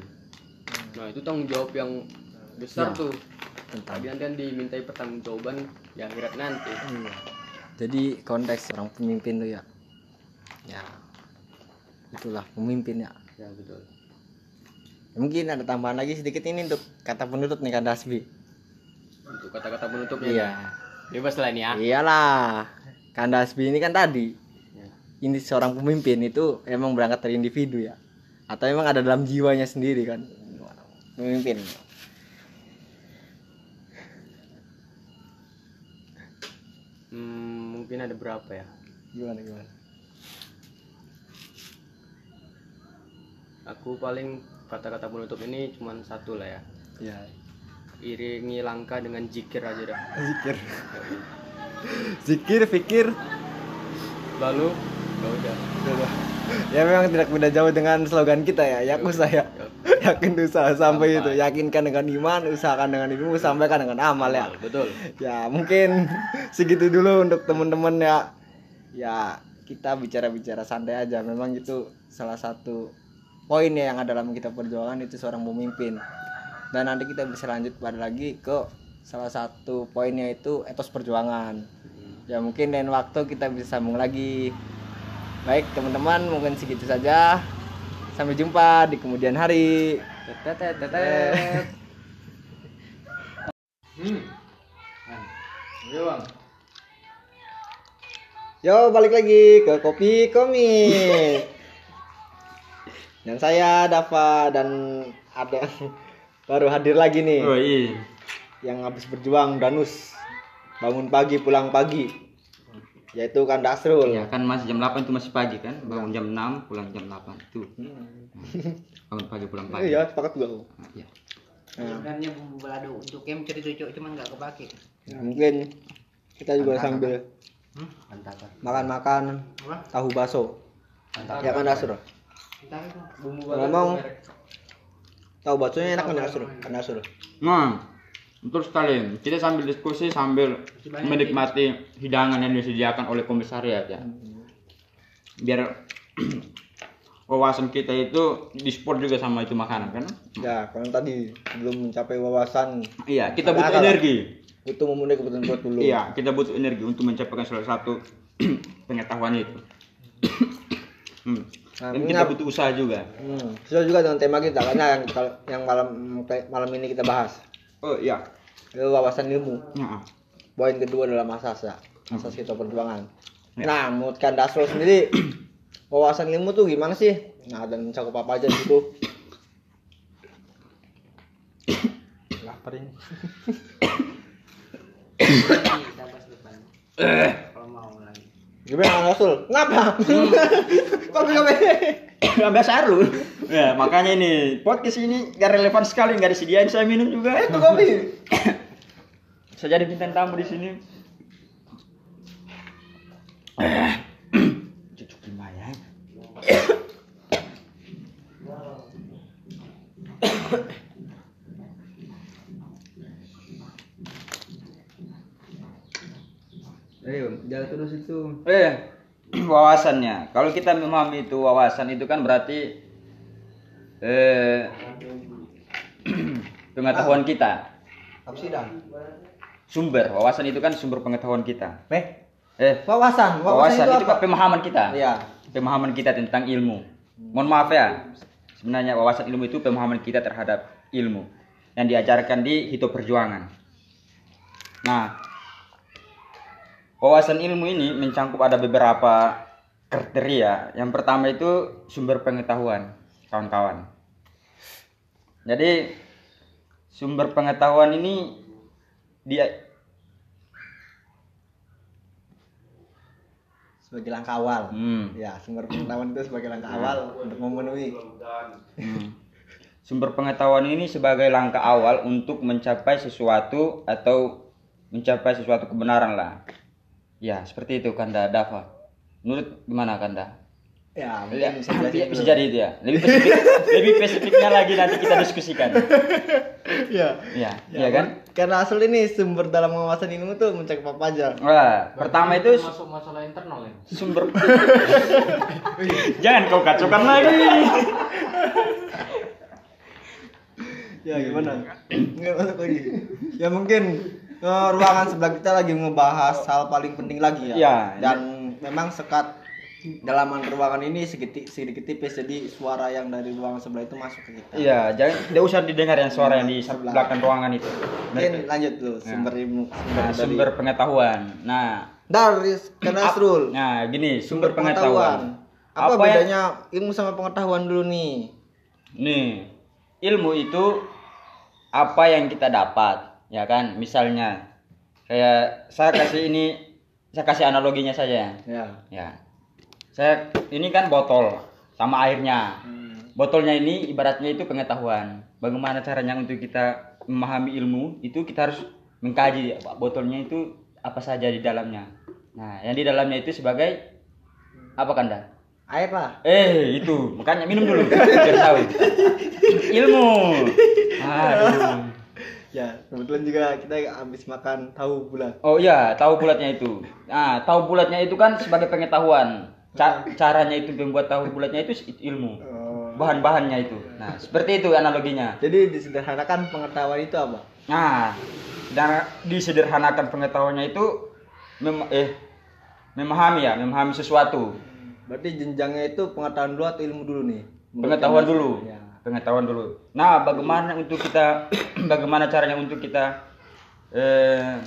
nah itu tanggung jawab yang besar Ya. tuh tentang tapi nanti kan dimintai pertanggungjawaban di akhirat nanti Iya. Jadi konteks orang pemimpin tuh ya. Ya. Itulah pemimpin ya. ya betul Mungkin ada tambahan lagi sedikit ini untuk kata penutup nih Kak Dasbi. untuk kata-kata penutupnya Iya. bebas lah ini ya Iyalah. Kak Dasbi ini kan tadi Ya. ini seorang pemimpin itu emang berangkat dari individu ya. Atau emang ada dalam jiwanya sendiri kan. Pemimpin. Hmm, mungkin ada berapa ya? Gimana gimana? aku paling kata-kata penutup ini cuman satu lah ya. Ya. iringi langkah dengan jikir aja dah. Zikir. Zikir, fikir, lalu ya udah. Ya memang tidak beda jauh dengan slogan kita ya. Yakin saya yakin usaha sampai itu. Yakinkan dengan iman usahakan dengan ilmu sampaikan dengan amal ya. Betul ya mungkin segitu dulu untuk teman-teman ya. Ya kita bicara-bicara santai aja. Memang itu salah satu poin ya yang ada dalam kita perjuangan. Itu seorang pemimpin. Dan nanti kita bisa lanjut pada lagi ke salah satu poinnya itu etos perjuangan. Ya mungkin lain waktu kita bisa sambung lagi. Baik teman-teman mungkin segitu saja sampai jumpa di kemudian hari tetet tetet Hmm. Bang. Yo balik lagi ke kopi komik. dan saya Dava dan ada baru hadir lagi nih Oh iya. yang habis berjuang Danus bangun pagi pulang pagi yaitu kan Dasrul. Ya kan masih jam 8 itu masih pagi kan. Bangun jam 6 pulang jam 8 itu. Bangun pagi pulang pagi. Iya sepakat juga aku. Nah, Iya. Nah, sebenarnya bumbu balado untuk yang cari cucuk cuman nggak kepake nah, mungkin kita juga sambil mantap makan-makan apa tahu baso. Ya kan Dasrul. entah itu bumbu Ngomong tahu basonya enak kan Dasrul? Kan Dasrul. Nah, betul sekali. Kita sambil diskusi sambil menikmati hidangan yang disediakan oleh komisariat ya. Biar wawasan kita itu disport juga sama itu makanan kan? Ya, kalau tadi belum mencapai wawasan Iya, kita butuh lah. energi. itu memenuhi kebutuhan perut dulu. Iya, kita butuh energi untuk mencapai salah satu pengetahuan itu. hmm. Nah, Dan kita butuh usaha juga. Hmm, sesuai juga dengan tema kita karena yang kita- yang malam malam ini kita bahas Oh iya. itu wawasan ilmu. Nah, Poin kedua adalah asas ya, asas kita perjuangan. Ya. Nah, menurut Kak Dasrul sendiri wawasan ilmu tuh gimana sih? Nah, dan mencakup apa aja gitu? Lapar ini. kita bahas depan kalau mau lagi Gimana Kak Dasrul? Ngapa? Kopi nggak biasa lu. Ya, makanya ini podcast ini gak relevan sekali, nggak disediain saya minum juga. Itu kopi. Saya jadi bintang tamu di sini. Cucuk lumayan. Ayo, jalan terus itu. Eh, wawasannya. Kalau kita memahami itu wawasan itu kan berarti eh pengetahuan kita. Sumber wawasan itu kan sumber pengetahuan kita. Eh, Eh, wawasan. wawasan itu, apa? kan pemahaman kita. Iya. Pemahaman kita tentang ilmu. Mohon maaf ya. Sebenarnya wawasan ilmu itu pemahaman kita terhadap ilmu yang diajarkan di hidup perjuangan. Nah, wawasan ilmu ini mencangkup ada beberapa kriteria. Yang pertama itu sumber pengetahuan, kawan-kawan. Jadi sumber pengetahuan ini dia sebagai langkah awal. hmm, Ya, sumber pengetahuan itu sebagai langkah awal untuk memenuhi. hmm. sumber pengetahuan ini sebagai langkah awal untuk mencapai sesuatu atau mencapai sesuatu kebenaran lah. Ya, seperti itu Kanda Dava. Menurut gimana Kanda? Ya, Ya, mungkin bisa jelasin bisa jadi itu ya. Lebih spesifik, lebih spesifiknya lagi nanti kita diskusikan. Iya. Iya, Ya, iya kan? Karena asal ini sumber dalam pengawasan ilmu tuh mencakup apa aja. Wah, pertama itu masuk masalah internal ya sumber Jangan kau kacaukan lagi. Ya gimana? Nggak masuk lagi. Ya mungkin ruangan sebelah kita lagi ngebahas hal paling penting lagi ya. Ya. Dan memang sekat dalaman ruangan ini sedikit sedikit tipis jadi suara yang dari ruangan sebelah itu masuk ke kita. Iya, jangan tidak usah didengar yang suara yang di belakang ruangan itu. Mungkin lanjut dulu sumber ilmu sumber, Nah, dari sumber pengetahuan. Nah, dari karena Asrul. nah gini, sumber, Sumber pengetahuan. pengetahuan. Apa, Apa yang- bedanya ilmu sama pengetahuan dulu nih? Nih, ilmu itu apa yang kita dapat, ya kan? Misalnya kayak saya kasih ini saya kasih analoginya saja. Ya. Ya. Saya ini kan botol sama airnya. Botolnya ini ibaratnya itu pengetahuan. Bagaimana caranya untuk kita memahami ilmu itu kita harus mengkaji botolnya itu apa saja di dalamnya. Nah, yang di dalamnya itu sebagai apa kanda? Air lah. Eh, itu. Makanya minum dulu biar tahu. Ilmu. Aduh. Ya, kebetulan juga kita habis makan tahu bulat. Oh iya, tahu bulatnya itu. Nah, tahu bulatnya itu kan sebagai pengetahuan. Ca- caranya itu membuat tahu bulatnya itu ilmu. Oh. Bahan-bahannya itu. Nah, seperti itu analoginya. Jadi disederhanakan pengetahuan itu apa? Nah, dan disederhanakan pengetahuannya itu mem eh memahami ya, memahami sesuatu. Berarti jenjangnya itu pengetahuan dulu atau ilmu dulu nih? Pengetahuan dulu. Ya. Pengetahuan dulu. Nah, bagaimana untuk kita bagaimana caranya untuk kita eh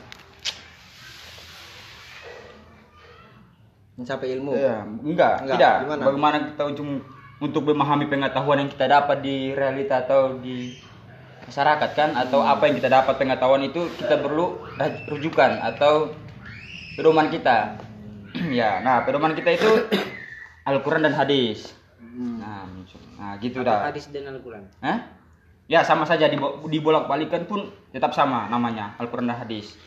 Mencapai ilmu. Ya, enggak, Enggak, tidak. gimana? Bagaimana kita untuk untuk memahami pengetahuan yang kita dapat di realita atau di masyarakat kan atau Hmm. apa yang kita dapat pengetahuan itu kita perlu rujukan atau pedoman kita. ya, nah pedoman kita itu Al-Qur'an dan hadis. Hmm. Nah, nah gitu dah. hadis dan Al-Quran Hah? Ya sama saja dibo- dibolak-balikan pun tetap sama namanya Al-Qur'an dan hadis.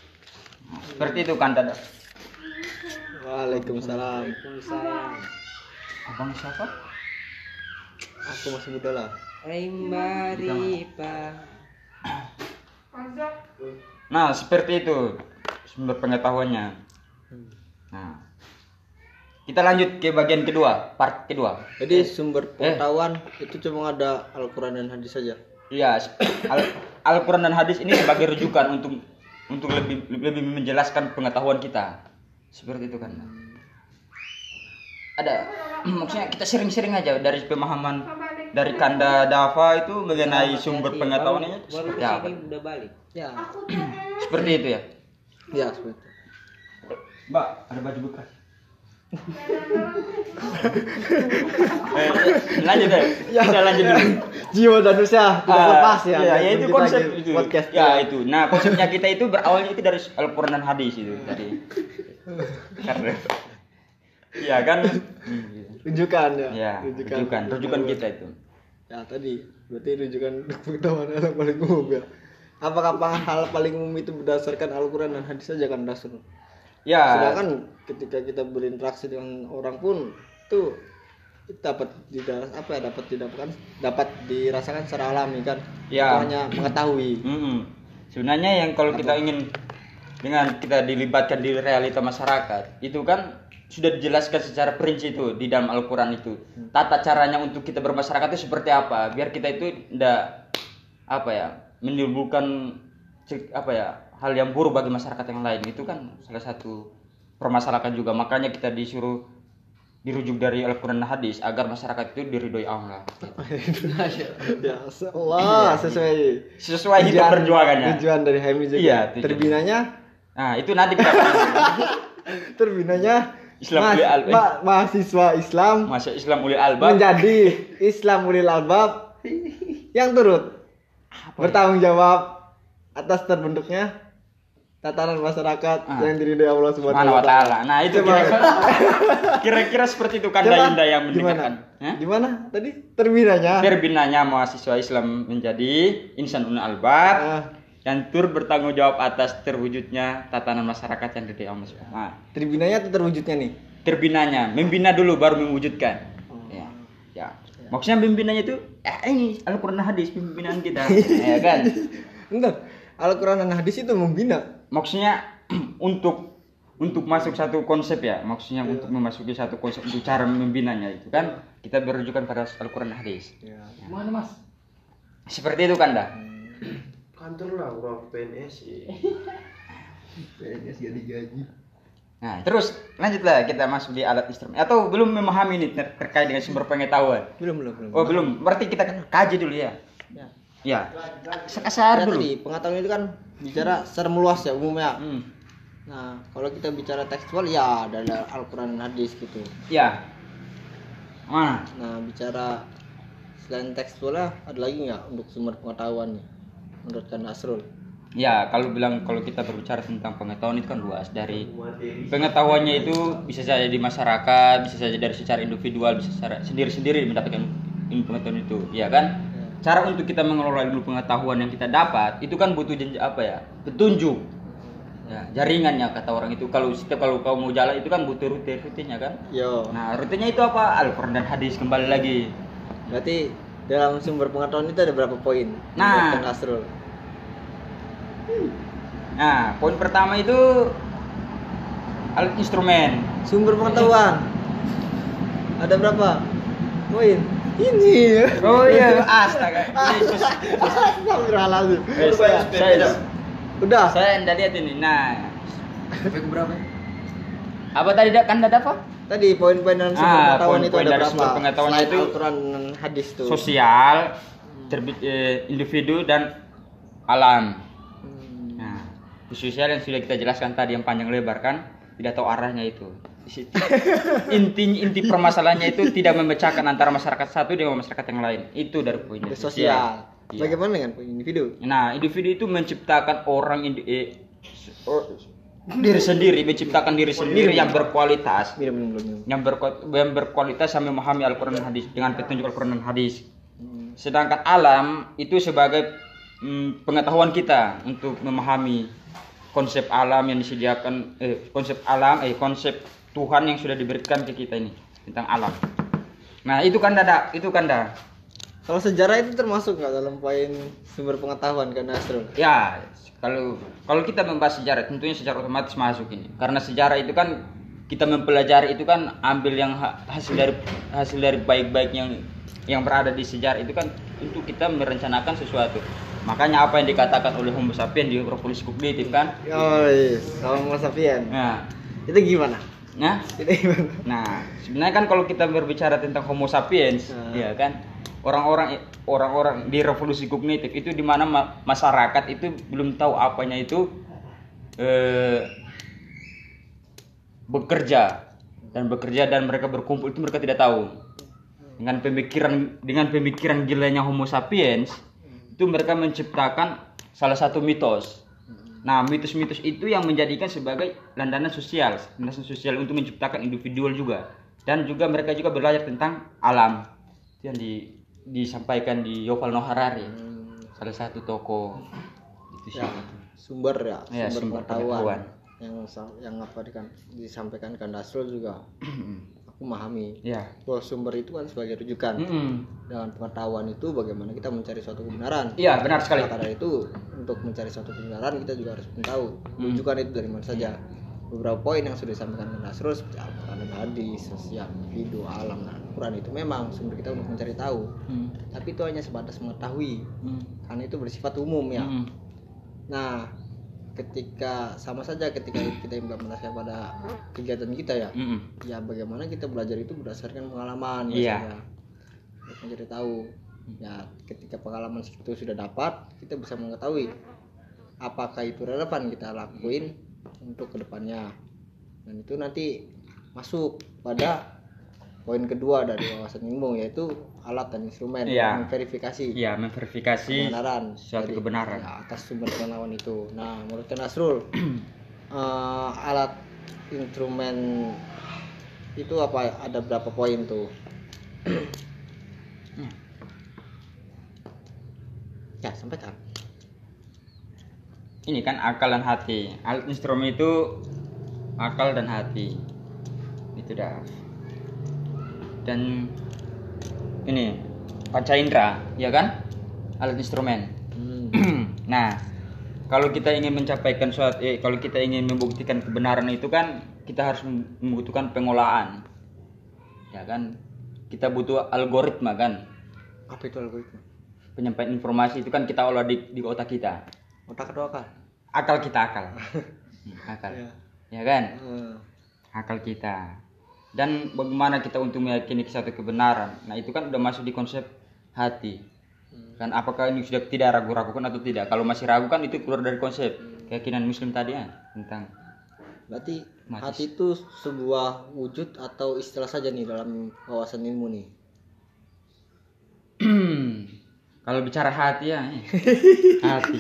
Nah, seperti itu kan Dada. Waalaikumsalam. sayang Abang siapa? Aku masih muda lah. Rimbaripa Nah, seperti itu sumber pengetahuannya. Nah, kita lanjut ke bagian kedua, part kedua. Jadi sumber pengetahuan itu cuma ada Al-Quran dan hadis saja. Iya, Al- Al-Quran dan hadis ini sebagai rujukan untuk untuk lebih lebih menjelaskan pengetahuan kita. Seperti itu kan. Ada maksudnya kita sering-sering aja dari pemahaman dari Kanda Dava itu mengenai sumber pengetahuannya seperti apa? udah balik Ya. Seperti itu ya. Ya, seperti itu. Mbak, ada baju bekas. Eh, lanjut deh. Kita lanjut dulu. Jiwa dan usaha tidak Ah, lepas ya. Iya, ya Dan itu konsep lagi itu. Podcast. Ya itu. Nah, konsepnya kita itu berawalnya itu dari Al-Qur'an dan hadis itu tadi. Karena Iya kan? Rujukan ya. Ya, rujukan, rujukan kita itu. Ya tadi berarti rujukan pengetahuan hal yang paling umum ya. Apakah apa hal paling umum itu berdasarkan Al-Quran dan hadis saja kan dasar? Ya, Sedangkan ketika kita berinteraksi dengan orang pun itu dapat tidak apa ya dapat didapatkan dapat dirasakan secara alami kan? Ya. Itu hanya mengetahui. Mm-mm. sebenarnya yang kalau kita ingin dengan kita dilibatkan di realita masyarakat itu kan sudah dijelaskan secara prinsip itu di dalam Al-Quran itu. Tata caranya untuk kita bermasyarakat itu seperti apa? Biar kita itu tidak apa ya menimbulkan cek- apa ya hal yang buruk bagi masyarakat yang lain. Itu kan salah satu permasalahan juga. Makanya kita disuruh dirujuk dari Al-Quran dan hadis agar masyarakat itu diridhoi Allah. Ya Allah sesuai. Sesuai hidup tujuan- perjuangannya. tujuan dari HMI juga. Iya, tujuan. terbinanya? Nah itu nanti kita terbinanya? Islam mas- ulil albab. ma- mahasiswa Islam. Masya Islam ulil albab. Menjadi Islam ulil albab. Yang turut bertanggung jawab atas terbentuknya tatanan masyarakat Ah. yang diridhoi Allah Subhanahu wa taala. Nah, itu kira-kira seperti itu kan yang gimana? mendengarkan. Hah? Gimana tadi terbinanya? Terbinanya mahasiswa Islam menjadi insan ulul albab Ah, yang tur bertanggung jawab atas terwujudnya tatanan masyarakat yang diridhoi Allah Subhanahu. Nah, terbinanya atau terwujudnya nih? terbinanya, membina dulu baru mewujudkan. Ya. Ya. Maksudnya membinanya itu eh, ini Al-Qur'an dan hadis pembinaan kita. ya kan? Entar, Al-Quran dan hadis itu membina. Maksudnya untuk untuk masuk satu konsep ya, maksudnya untuk memasuki satu konsep untuk cara membinanya itu kan kita berujukan pada Al-Qur'an dan hadis. Mana mas? Seperti itu kan dah? kantor lah orang PNS PNS gak digaji. Nah, terus lanjutlah kita masuk di alat instrumen atau belum memahami ini ter- terkait dengan sumber pengetahuan. Belum, belum, belum. Oh, belum. Berarti kita kan kaji dulu ya. Ya. Ya. Sekasar Ya, dulu. tadi pengetahuan itu kan bicara secara meluas ya umumnya. Hmm. Nah, kalau kita bicara tekstual ya ada Al-Quran dan hadis gitu. Ya. Mana? Nah, bicara selain tekstualnya ada lagi nggak untuk sumber pengetahuan nih? Menurut Kang Nasrul? Ya, kalau bilang kalau kita berbicara tentang pengetahuan itu kan luas dari pengetahuannya itu bisa saja di masyarakat, bisa saja dari secara individual, bisa secara sendiri-sendiri mendapatkan pengetahuan itu, ya kan? Cara untuk kita mengelola ilmu pengetahuan yang kita dapat itu kan butuh apa ya? Petunjuk. Ya, jaringannya kata orang itu kalau setiap kalau kau mau jalan itu kan butuh rute rutenya kan? Yo, Nah, rutenya itu apa? Al-Qur'an dan hadis kembali lagi. berarti dalam sumber pengetahuan itu ada berapa poin? Nah. Nasrul. Nah, poin pertama itu alat instrumen. Sumber pengetahuan ada berapa poin? Ini. Oh iya, astaga. Yesus. Astagfirullahaladzim. Eh, saya, saya, Udah. saya anda lihat ini. Nah, apa tadi dak kan ada apa? Tadi poin-poin dalam sumber Ah, pengetahuan itu poin-poin ada dari berapa? pengetahuan Selain itu- Al-Quran dan hadis tuh. Sosial, terbit eh, individu dan alam. Hmm. Nah, sosial yang sudah kita jelaskan tadi yang panjang lebar kan, tidak tahu arahnya itu. Di situ. inti inti permasalahannya itu tidak memecahkan antara masyarakat satu dengan masyarakat yang lain. Itu dari poin Itu sosial. Iya. Bagaimana dengan poin individu? Nah, individu itu menciptakan orang indi- eh, diri sendiri, menciptakan diri sendiri yang berkualitas, yang, berku- yang berkualitas sambil memahami Al-Quran dan Hadis dengan petunjuk Al-Quran dan Hadis. Hmm. Sedangkan alam itu sebagai mm, pengetahuan kita untuk memahami konsep alam yang disediakan, eh, konsep alam, eh, konsep Tuhan yang sudah diberikan ke kita ini tentang alam. Nah, itu kan ada, itu kan ada. Kalau sejarah itu termasuk nggak dalam poin sumber pengetahuan kan Nasrul? Ya, kalau kalau kita membahas sejarah tentunya secara otomatis masuk ini. Karena sejarah itu kan kita mempelajari itu kan ambil yang ha- hasil dari hasil dari baik-baik yang yang berada di sejarah itu kan untuk kita merencanakan sesuatu. Makanya apa yang dikatakan oleh Homo sapiens di revolusi kognitif kan? Yoi, sama Mas Sapian. Nah, Itu gimana? Nah? Nah, sebenarnya kan kalau kita berbicara tentang Homo sapiens, Ah. ya kan, orang-orang orang-orang di revolusi kognitif itu di mana ma- masyarakat itu belum tahu apanya itu eh, bekerja dan bekerja dan mereka berkumpul itu mereka tidak tahu dengan pemikiran dengan pemikiran gilanya Homo sapiens itu mereka menciptakan salah satu mitos. Nah, mitos-mitos itu yang menjadikan sebagai landasan sosial, landasan sosial untuk menciptakan individual juga. Dan juga mereka juga belajar tentang alam. Yang di- disampaikan di Yuval Noah Harari, salah satu tokoh itu sih. Ya, sumber ya, Ya, sumber, sumber pengetahuan. pengetahuan. Yang yang apa dikan, disampaikan kan Nasrul juga memahami Ya. bahwa sumber itu kan sebagai rujukan. Mm-mm. Dengan pengetahuan itu bagaimana kita mencari suatu kebenaran. Iya, benar sekali. Maka dari itu untuk mencari suatu kebenaran kita juga harus tahu Hmm. rujukan itu dari mana saja. Beberapa poin yang sudah disampaikan ke Nasrul seperti Al-Quran dan hadis, sosial, individu, alam, nah, Al-Quran itu memang sumber kita untuk mencari tahu. Mm. Tapi itu hanya sebatas mengetahui, Mm. karena itu bersifat umum ya. Mm. Nah, ketika sama saja ketika kita implementasikan pada kegiatan kita ya, Mm-mm. ya bagaimana kita belajar itu berdasarkan pengalaman biasanya. Untuk mencari tahu. Ya, ketika pengalaman itu sudah dapat, kita bisa mengetahui apakah itu relevan kita lakuin untuk ke depannya. Dan itu nanti masuk pada poin kedua dari wawasan ilmu yaitu alat dan instrumen Iya. verifikasi Iya, memverifikasi kebenaran suatu dari- kebenaran. ya, atas sumber pengetahuan itu. Nah, menurut Nasrul eh, alat instrumen itu apa ada berapa poin tuh? ya, sampaikan. ini kan akal dan hati alat instrumen itu akal dan hati itu dah dan ini panca indera ya kan alat instrumen Hmm. nah kalau kita ingin mencapaikan suatu eh, kalau kita ingin membuktikan kebenaran itu kan kita harus mem- membutuhkan pengolahan ya kan kita butuh algoritma kan Apa itu algoritma? penyampaian informasi itu kan kita olah di, di otak kita Otak atau akal? akal kita akal Hmm, akal Ya. ya kan Hmm. akal kita dan bagaimana kita untuk meyakini satu kebenaran? Nah itu kan udah masuk di konsep hati. Kan apakah ini sudah tidak ragu-ragukan atau tidak? Kalau masih ragu kan itu keluar dari konsep keyakinan muslim tadi ya tentang Berarti Matis. hati itu sebuah wujud atau istilah saja nih dalam wawasan ilmu nih. kalau bicara hati ya eh, hati.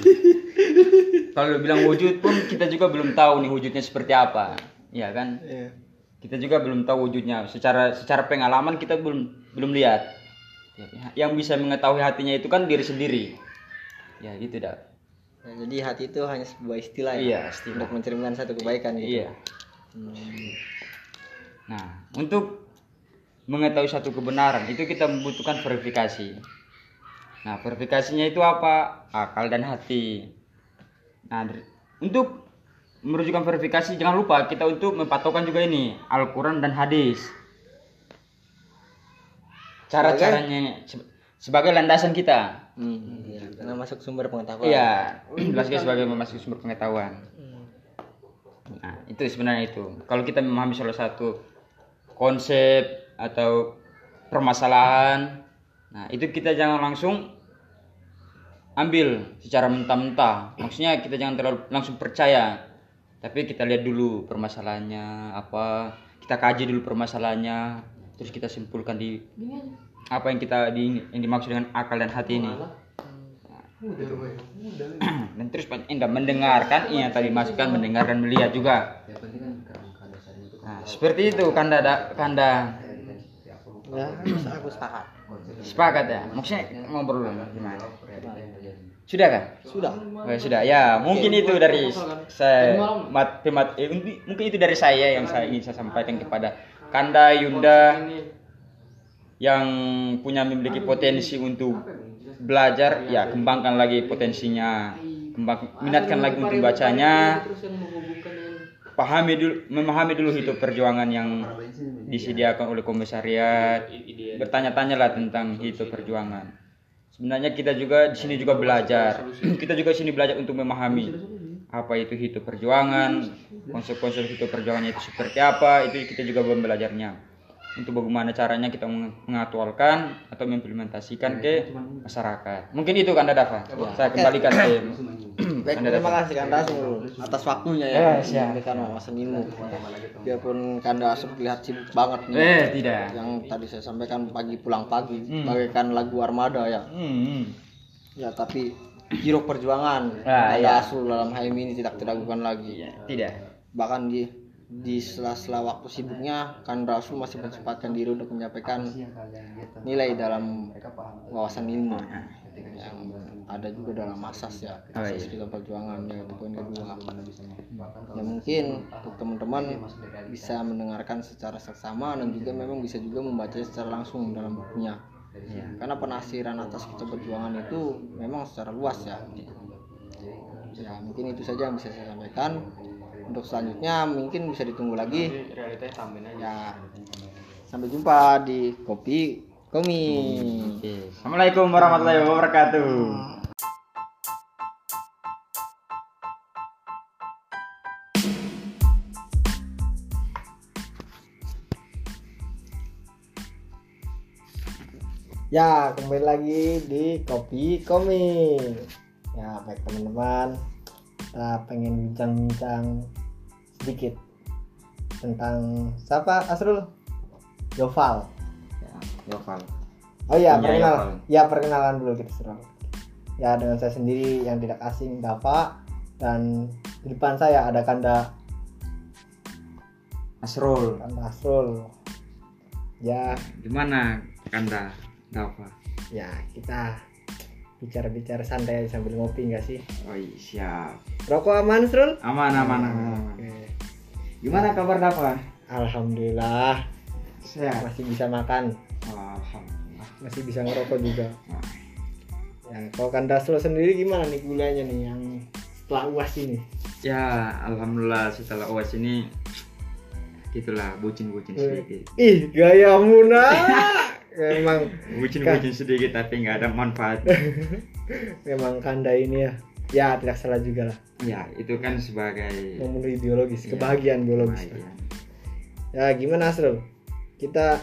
Kalau bilang wujud pun kita juga belum tahu nih wujudnya seperti apa. Ya kan? Iya. Kita juga belum tahu wujudnya. Secara secara pengalaman kita belum belum lihat. Ya, yang bisa mengetahui hatinya itu kan diri sendiri. Ya gitu dah Ya, jadi hati itu hanya sebuah istilah ya. Iya, istilah. Untuk mencerminkan satu kebaikan gitu. iya. Nah untuk mengetahui satu kebenaran itu kita membutuhkan verifikasi. Nah verifikasinya itu apa? Akal dan hati. Nah untuk merujukan verifikasi jangan lupa kita untuk mempatokkan juga ini Al-Quran dan hadis cara caranya se- sebagai landasan kita Hmm, iya. Karena masuk sumber pengetahuan. Iya, jelaskan sebagai memasuki sumber pengetahuan. Nah, itu sebenarnya itu. Kalau kita memahami salah satu konsep atau permasalahan, nah itu kita jangan langsung ambil secara mentah-mentah. Maksudnya kita jangan terlalu langsung percaya. Tapi kita lihat dulu permasalahannya apa, kita kaji dulu permasalahannya, terus kita simpulkan di apa yang kita di, yang dimaksud dengan akal dan hati ini. dan terus Indah mendengarkan iya tadi masukkan mendengar dan melihat juga. Nah, seperti itu Kanda da- Kanda Ya, aku sepakat. sepakat ya. Maksudnya ngobrol gimana? Sudah kan? Sudah. Oh, ya sudah. Ya, mungkin itu dari saya mat, pemat, eh, mungkin mungkin itu dari saya yang saya ingin saya sampaikan kepada Kanda Yunda yang punya memiliki potensi untuk belajar, ya kembangkan lagi potensinya, kembang, minatkan lagi untuk bacanya, pahami dulu, memahami dulu hidup perjuangan yang disediakan oleh komisariat, bertanya-tanyalah tentang hidup perjuangan. Sebenarnya kita juga di sini juga belajar, kita juga di sini belajar untuk memahami apa itu hidup perjuangan, konsep-konsep hidup perjuangannya itu seperti apa, itu kita juga belum belajarnya. Untuk bagaimana caranya kita meng- mengaktualkan atau mengimplementasikan ke masyarakat. Mungkin itu kan Dava. Saya kembalikan ke Baik, Anda terima kasih Kanda Asum atas waktunya ya. Ya. Memberikan wawasan ilmu. Biarpun Kanda Asum terlihat sibuk banget nih. Eh, tidak. Yang tadi saya sampaikan pagi pulang pagi, Hmm. bagaikan lagu Armada ya. Hmm. Ya, tapi hero perjuangan Ah, Kanda iya. Asul dalam HM ini tidak diragukan lagi. Tidak. Bahkan di di sela-sela waktu sibuknya Kanda Asul masih menyempatkan diri untuk menyampaikan nilai dalam wawasan ilmu yang ada juga dalam asas ya Oh, asas iya. kita perjuangan ya itu poin kedua ya mungkin untuk teman-teman bisa mendengarkan secara seksama dan juga memang bisa juga membaca secara langsung dalam bukunya. Iya. karena penafsiran atas kita perjuangan itu memang secara luas ya. Ya mungkin itu saja yang bisa saya sampaikan. Untuk selanjutnya mungkin bisa ditunggu lagi. Ya. Sampai jumpa di kopi komi. Oke. Assalamualaikum warahmatullahi wabarakatuh. Ya, kembali lagi di Kopi Komik. Ya, baik teman-teman. Kita pengen bincang-bincang sedikit tentang siapa Asrul? Yoval. Yoval. Oh iya, Punya perkenalan. Yoval. Ya, perkenalan dulu kita suruh. Ya, dengan saya sendiri yang tidak asing Dava dan di depan saya ada Kanda Asrul. Kanda Asrul. Ya, Gimana Kanda? Dava? ya kita bicara-bicara santai sambil ngopi nggak sih? Oh iya, siap. Rokok aman, Srul? Aman aman aman. aman. Oke. Gimana kabar Dava? Alhamdulillah Sehat. masih bisa makan, Alhamdulillah. masih bisa ngerokok juga. Nah, Ya, kalau Kanda Asrul sendiri gimana nih gulanya nih yang setelah uas ini? Ya, alhamdulillah setelah UAS ini gitulah bucin-bucin sedikit. Ih, gayamu nak. Memang Bucin-bucin sedikit tapi nggak ada manfaat. memang Kanda ini ya. Ya, tidak salah juga lah. ya, itu kan sebagai Memenuhi biologis, Iya. kebahagiaan biologis. lumayan. Ya, gimana Asrul? Kita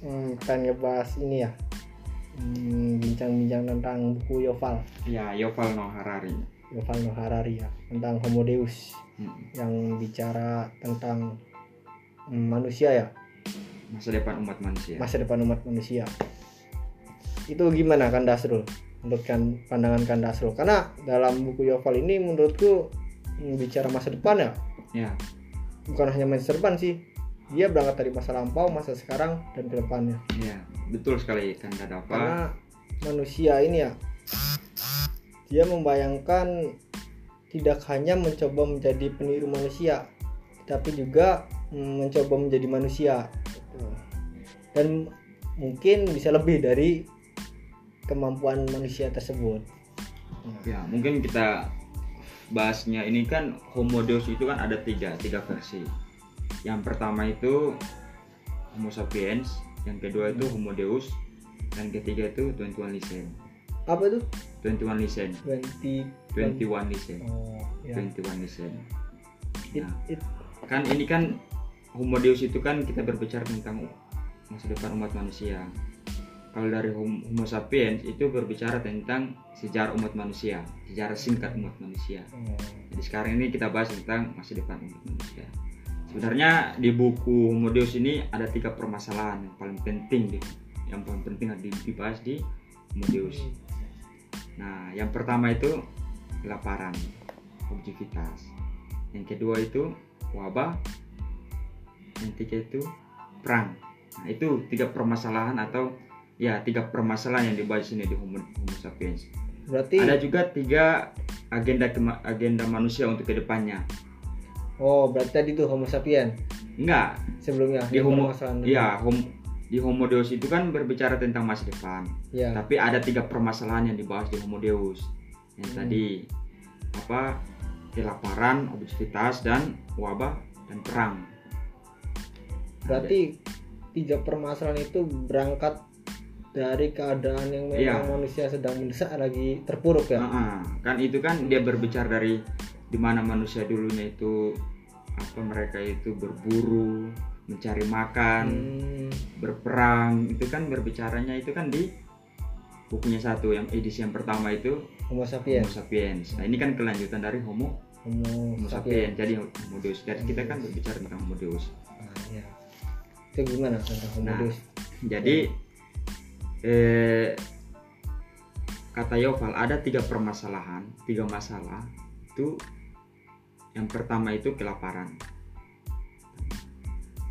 hmm, akan ngebahas ini ya. Hmm, bincang-bincang tentang buku Yoval, Ya, Yoval Noah Harari. Yoval Noah Harari ya, tentang Homo Deus Hmm, yang bicara tentang hmm, manusia ya, Masa depan umat manusia. masa depan umat manusia. Itu gimana Kanda Asrul? Menurut kan pandangan Kanda Asrul? Karena dalam buku Yoval ini menurutku bicara masa depan ya, Ya, bukan hanya masa depan sih. Dia berangkat dari masa lampau, masa sekarang, dan ke depannya. ya, betul sekali Kanda Dava. Karena manusia ini ya, dia membayangkan tidak hanya mencoba menjadi peniru manusia, tapi juga mencoba menjadi manusia. Gitu. Dan mungkin bisa lebih dari kemampuan manusia tersebut. Ya, mungkin kita bahasnya ini kan Homo Deus itu kan ada tiga, tiga versi. Yang pertama itu Homo sapiens, yang kedua itu Homo Deus, dan ketiga itu 21 Listen. Apa itu? 21 Listen. 20 21 Listen. Oh, ya. 21 Listen. It, Nah, it, kan ini kan Homo Deus itu kan kita berbicara tentang masa depan umat manusia. Kalau dari Hom- Homo sapiens itu berbicara tentang sejarah umat manusia, sejarah singkat umat manusia. oh, Jadi sekarang ini kita bahas tentang masa depan umat manusia. Sebenarnya di buku Homo Deus ini ada tiga permasalahan yang paling penting di- yang paling penting di- dibahas di Homo Deus. Nah, yang pertama itu kelaparan, objektivitas. Yang kedua itu wabah. Yang ketiga itu perang. Nah, itu tiga permasalahan atau ya tiga permasalahan yang dibahas ini di Homo, Homo sapiens. berarti Ada juga tiga agenda kema- agenda manusia untuk ke depannya. oh berarti tadi itu Homo sapien Enggak, sebelumnya di Homo ya hom- di Homo Deus itu kan berbicara tentang masa depan. ya Tapi ada tiga permasalahan yang dibahas di Homo Deus. Yang Hmm. tadi apa? Kelaparan, objektivitas dan wabah dan perang. Berarti tiga permasalahan itu berangkat dari keadaan yang memang Iya. manusia sedang mendesak lagi terpuruk ya. Nah, kan itu kan dia berbicara dari di mana manusia dulunya itu apa mereka itu berburu, mencari makan, Hmm, berperang itu kan berbicaranya itu kan di bukunya satu yang edisi yang pertama itu Homo sapiens. Homo sapiens. Nah ini kan kelanjutan dari Homo, Homo, Homo sapiens. sapiens. Jadi Homo Deus. Jadi kita kan berbicara tentang Homo Deus. Nah, ya. Itu gimana tentang Nah. Jadi eh, kata Yoval ada tiga permasalahan, tiga masalah. Itu yang pertama itu kelaparan.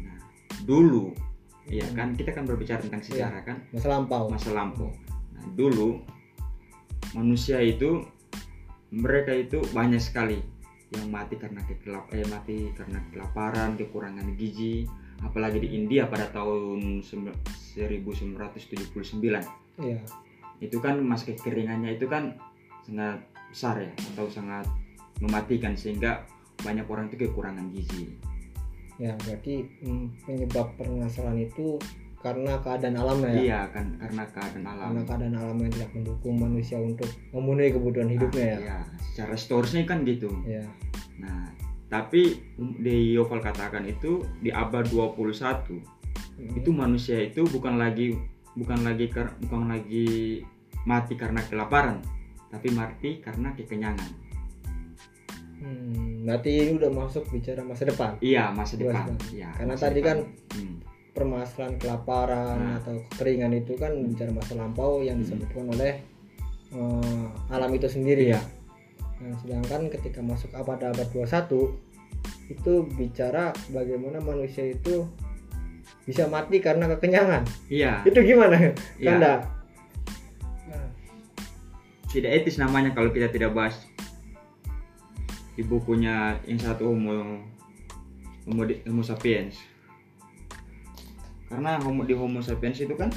Nah dulu, ya kan kita kan berbicara tentang sejarah kan. Masa lampau. masa lampau. Nah, dulu manusia itu mereka itu banyak sekali yang mati karena kekelap eh mati karena kelaparan, kekurangan gizi, apalagi di India pada tahun sembilan- 1979. Iya. Itu kan masa kekeringannya itu kan sangat besar ya atau sangat mematikan sehingga banyak orang itu kekurangan gizi. Ya, berarti hmm, penyebab permasalahan itu karena keadaan alamnya ya. Iya kan karena keadaan alam. Karena keadaan alam yang tidak mendukung manusia untuk memenuhi kebutuhan hidupnya ya. Iya, secara historisnya kan gitu. Ya. Nah, tapi di Yoval katakan itu di abad 21 Hmm. itu manusia itu bukan lagi bukan lagi bukan lagi mati karena kelaparan, tapi mati karena kekenyangan. Hmm, berarti ini udah masuk bicara masa depan. Iya, masa depan. depan. Iya, Karena masa tadi depan. kan Hmm, permasalahan kelaparan Nah. atau kekeringan itu kan bicara masa lampau yang disebutkan oleh eh, alam itu sendiri ya. Nah, sedangkan ketika masuk abad abad 21 itu bicara bagaimana manusia itu bisa mati karena kekenyangan. iya Itu gimana? Iya. Kanda? tidak etis namanya kalau kita tidak bahas di bukunya yang satu homo homo, di- homo sapiens karena homo di homo sapiens itu kan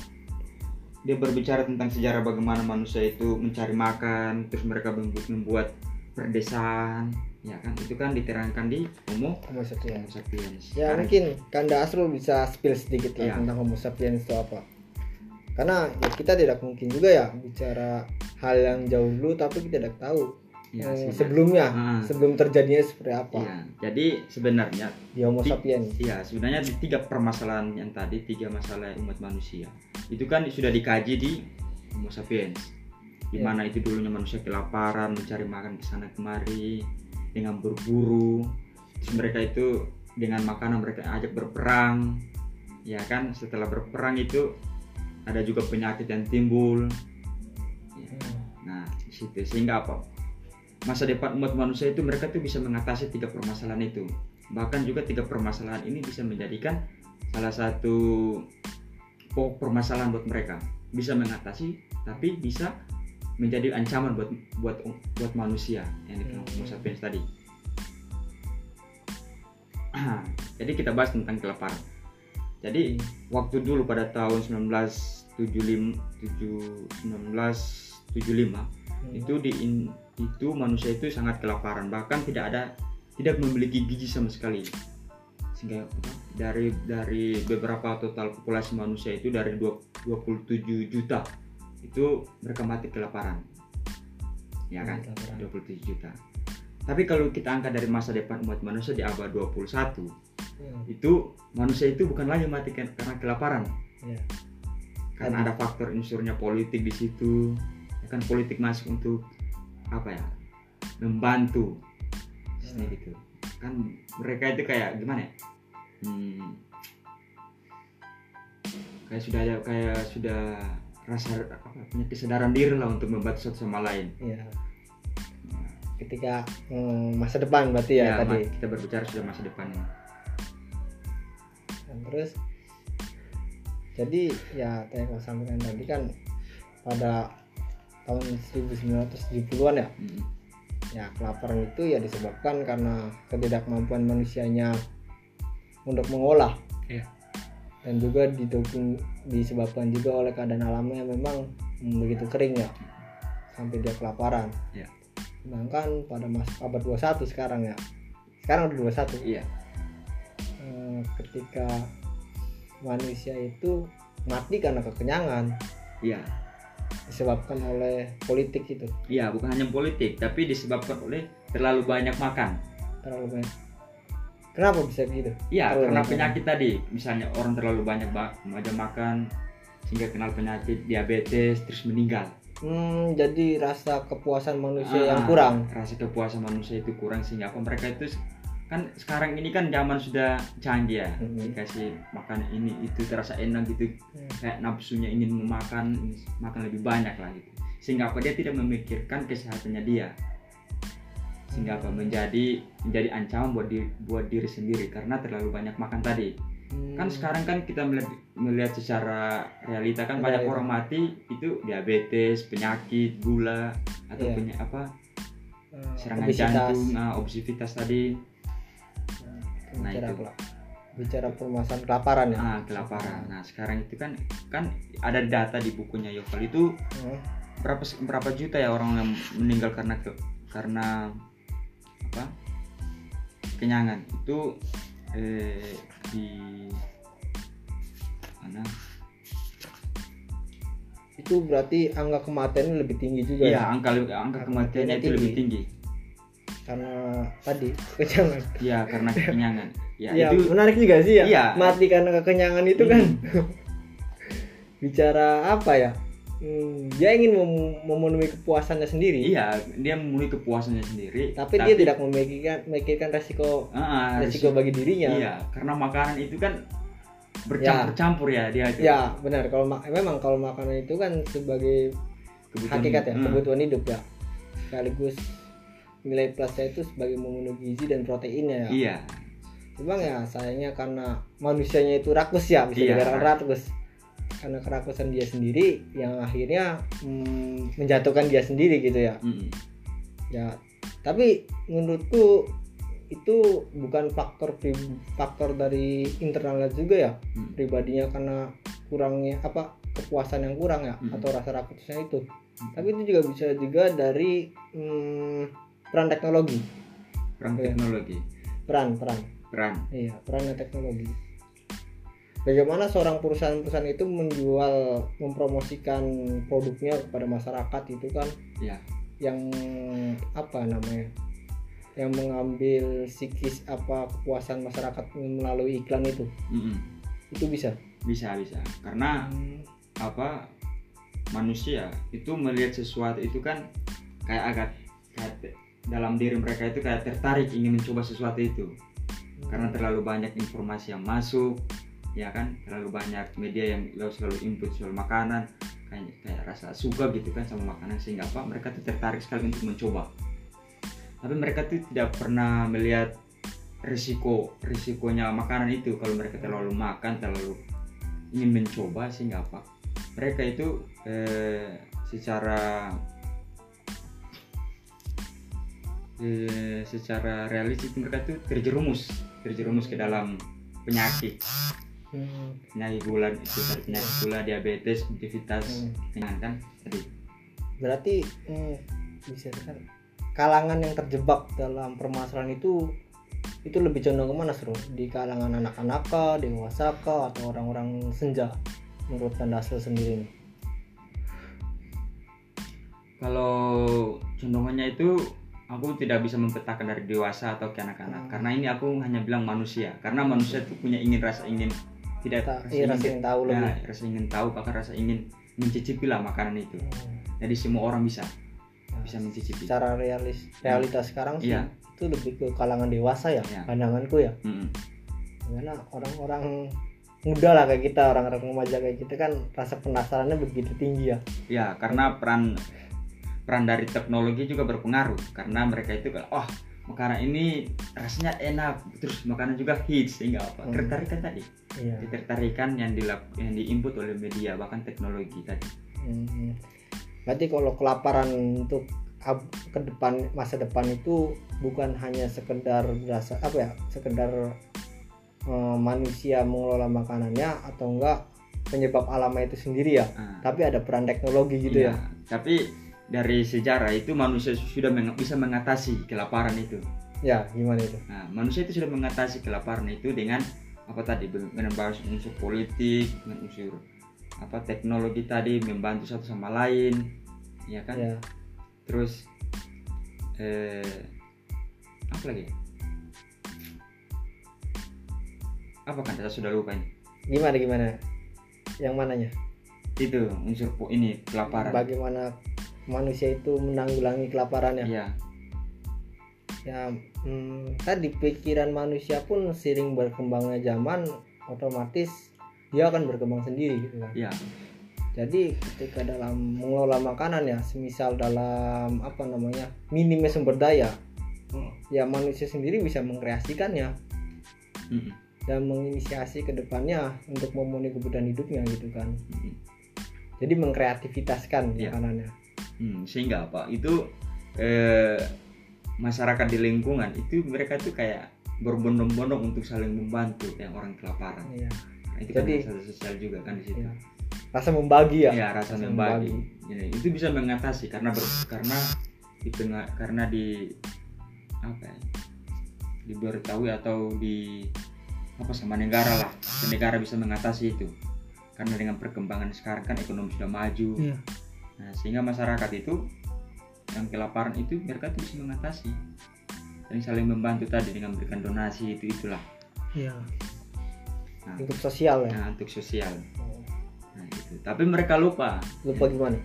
dia berbicara tentang sejarah bagaimana manusia itu mencari makan terus mereka membuat, membuat perdesaan ya kan itu kan diterangkan di homo Homo sapiens. homo sapiens Ya Karena- mungkin Kanda Asrul bisa spill sedikit lah Iya. tentang Homo sapiens itu apa. Karena ya kita tidak mungkin juga ya bicara hal yang jauh dulu tapi kita tidak tahu ya, sebenarnya- sebelumnya Ah. sebelum terjadinya seperti apa Iya, jadi sebenarnya di Homo sapiens. Iya, sebenarnya di tiga permasalahan yang tadi, tiga masalah umat manusia. Itu kan sudah dikaji di Homo sapiens. Di Iya. mana itu dulunya manusia kelaparan, mencari makan ke sana kemari dengan berburu. Terus mereka itu dengan makanan mereka ajak berperang. Ya kan, setelah berperang itu ada juga penyakit yang timbul. Ya. Nah, di situ sehingga apa? Masa depan umat manusia itu mereka tuh bisa mengatasi tiga permasalahan itu. Bahkan juga tiga permasalahan ini bisa menjadikan salah satu pokok permasalahan buat mereka. Bisa mengatasi, tapi bisa menjadi ancaman buat buat buat manusia yang dikenal Homo sapiens tadi. Jadi kita bahas tentang kelaparan. Jadi waktu dulu pada tahun 1975 tujuh- 1975 itu di itu manusia itu sangat kelaparan. Bahkan tidak ada tidak memiliki gizi sama sekali. Sehingga dari dari beberapa total populasi manusia itu dari dua- 27 juta itu mereka mati kelaparan ya kan? Kelaparan. 27 juta. Tapi kalau kita angkat dari masa depan umat manusia di abad 21 Hmm. itu manusia itu bukan lagi mati karena kelaparan. Iya. karena ada faktor unsurnya politik di situ. Ya kan politik masuk untuk apa ya membantu. Disney gitu. Kan mereka itu kayak gimana ya? Hmm, kayak sudah kayak sudah rasa punya kesadaran diri lah untuk membantu satu sama lain Iya. Ketika hmm, masa depan berarti ya, tadi. ma- kita berbicara sudah masa depan Dan terus jadi ya tadi yang saya sampaikan tadi kan pada tahun 1970-an ya Hmm, ya kelaparan itu ya disebabkan karena ketidakmampuan manusianya untuk mengolah Iya. dan juga didukung disebabkan juga oleh keadaan alamnya memang begitu kering ya sampai dia kelaparan. Iya. sedangkan pada mas abad 21 sekarang ya sekarang udah 21 iya. Eh, ketika manusia itu mati karena kekenyangan. Iya. Disebabkan oleh politik itu. Iya bukan hanya politik tapi disebabkan oleh terlalu banyak makan. Terlalu banyak kenapa bisa gitu Iya, karena banyak penyakit tadi, misalnya orang terlalu banyak ba- banyak makan sehingga kenal penyakit diabetes terus meninggal. Hmm, jadi rasa kepuasan manusia yang Ah, kurang. Rasa kepuasan manusia itu kurang sehingga apa mereka itu kan sekarang ini kan zaman sudah canggih ya, Mhm. dikasih makan ini itu terasa enak gitu, Hmm. kayak nafsunya ingin memakan makan lebih banyak lah gitu. Sehingga apa dia tidak memikirkan kesehatannya dia. Sehingga apa menjadi menjadi ancaman buat diri, buat diri sendiri karena terlalu banyak makan tadi. Hmm. kan sekarang kan kita melihat melihat secara realita kan banyak orang mati itu diabetes penyakit gula atau Iya. punya apa Eh, serangan obesitas. jantung nah, obesitas tadi nah, bicara itu. bicara permasalahan kelaparan ya. ah kelaparan nah sekarang itu kan kan ada data di bukunya Yoval itu Hmm. berapa berapa juta ya orang yang meninggal karena karena apa kenyangan itu eh, di mana Itu berarti angka kematiannya lebih tinggi juga Iya, ya. angka angka Angka kematiannya itu lebih tinggi. Karena tadi kekenyangan. Iya, karena kekenyangan. Ya, Iya, itu menarik juga sih ya. Iya. Mati karena kekenyangan itu kan. Hmm. bicara apa ya? Hmm, dia ingin mem- memenuhi kepuasannya sendiri. iya, dia memenuhi kepuasannya sendiri. Tapi, dia tidak memikirkan memikirkan resiko Ah, resiko bagi dirinya. Iya, karena makanan itu kan bercampur-campur ya dia itu. ya benar kalau memang kalau makanan itu kan sebagai Kebutuhan hakikat ya. Hmm. kebutuhan hidup ya sekaligus nilai plusnya itu sebagai memenuhi gizi dan proteinnya ya Iya. Cuma ya sayangnya karena manusianya itu rakus ya bisa Iya. dikatakan rakus karena kerakusan dia sendiri yang akhirnya mm, menjatuhkan dia sendiri gitu ya Mm. ya tapi menurutku itu bukan faktor faktor dari internalnya juga ya Mm. pribadinya karena kurangnya apa kepuasan yang kurang ya Mm. atau rasa rakusnya itu tapi itu juga bisa juga dari mm, peran teknologi Perang Iya. teknologi. peran peran Peran. Iya, perannya teknologi. Bagaimana seorang perusahaan-perusahaan itu menjual, mempromosikan produknya kepada masyarakat itu kan Ya. yang apa namanya? Yang mengambil psikis apa kepuasan masyarakat melalui iklan itu. Mm-mm. Itu bisa. Bisa bisa. Karena apa manusia itu melihat sesuatu itu kan kayak agak kayak dalam diri mereka itu kayak tertarik ingin mencoba sesuatu itu karena terlalu banyak informasi yang masuk ya kan terlalu banyak media yang selalu input soal makanan kayak kayak rasa suka gitu kan sama makanan sehingga apa mereka tuh tertarik sekali untuk mencoba. Tapi mereka tuh tidak pernah melihat risiko risikonya makanan itu. Kalau mereka terlalu makan terlalu ingin mencoba sehingga apa mereka itu eh, secara eh, secara realistis mereka tuh terjerumus terjerumus ke dalam penyakit Hmm, penyakit gula penyakit gula diabetes aktivitas Hmm. dengan kan tadi Berarti hmm, bisa kan kalangan yang terjebak dalam permasalahan itu itu lebih condong ke mana seru di kalangan anak-anak kah, dewasa kah, atau orang-orang senja menurut tanda hasil sendiri nih kalau condongannya itu aku tidak bisa mempetakan dari dewasa atau ke anak-anak. Karena ini aku hanya bilang manusia. Karena manusia itu punya ingin rasa ingin tidak Ta- iya, rasa ingin tahu ya, lebih. rasa ingin tahu bahkan rasa ingin mencicipi lah makanan itu jadi semua orang bisa Nah, bisa mencicipi secara realis realitas sekarang sih Iya. itu lebih ke kalangan dewasa ya Iya. pandanganku ya Mm-mm. karena orang-orang muda lah kayak kita orang-orang remaja kayak kita kan rasa penasarannya begitu tinggi ya ya karena peran peran dari teknologi juga berpengaruh karena mereka itu kalau oh makanan ini rasanya enak terus makanan juga hits sehingga apa? Hmm. ketertarikan tadi. Iya. Ketertarikan yang dilap yang diinput oleh media bahkan teknologi tadi. Hmm. Berarti kalau kelaparan untuk ke depan masa depan itu bukan hanya sekedar berasa apa ya sekedar eh, manusia mengelola makanannya atau enggak penyebab alamnya itu sendiri ya? Ah, tapi ada peran teknologi gitu iya. ya? Tapi dari sejarah itu manusia sudah meng- bisa mengatasi kelaparan itu. Ya gimana itu? Nah manusia itu sudah mengatasi kelaparan itu dengan apa tadi? Bahas unsur politik dengan unsur apa teknologi tadi membantu satu sama lain ya kan? Ya. Terus eh apa lagi? Apa kan saya sudah lupa ini? Gimana gimana? Yang mananya? Itu unsur ini kelaparan. Bagaimana manusia itu menanggulangi kelaparan ya? Iya. Ya hmm, tadi pikiran manusia pun sering berkembangnya zaman otomatis dia akan berkembang sendiri gitu kan. Iya. Jadi ketika dalam mengelola makanan ya semisal dalam apa namanya minimnya sumber daya ya manusia sendiri bisa mengkreasikannya. Mm-mm. dan menginisiasi ke depannya untuk memenuhi kebutuhan hidupnya gitu kan. Mm-mm. jadi mengkreativitaskan Iya. makanannya Hmm, sehingga apa itu eh, masyarakat di lingkungan itu mereka tuh kayak berbondong-bondong untuk saling membantu yang orang kelaparan Iya. Nah, itu Jadi- kan rasa sosial juga kan di situ Iya. rasa membagi ya Iya, rasa Rasa membagi. Jadi, itu bisa mengatasi karena ber- karena di tengah karena di apa ya? diberitahui atau di apa sama negara lah negara bisa mengatasi itu karena dengan perkembangan sekarang kan ekonomi sudah maju Iya. Nah sehingga masyarakat itu yang kelaparan itu mereka tuh bisa mengatasi. Dan saling membantu tadi dengan memberikan donasi itu itulah. Iya. Nah. untuk sosial ya? nah untuk sosial. Nah itu tapi mereka lupa. Lupa gimana?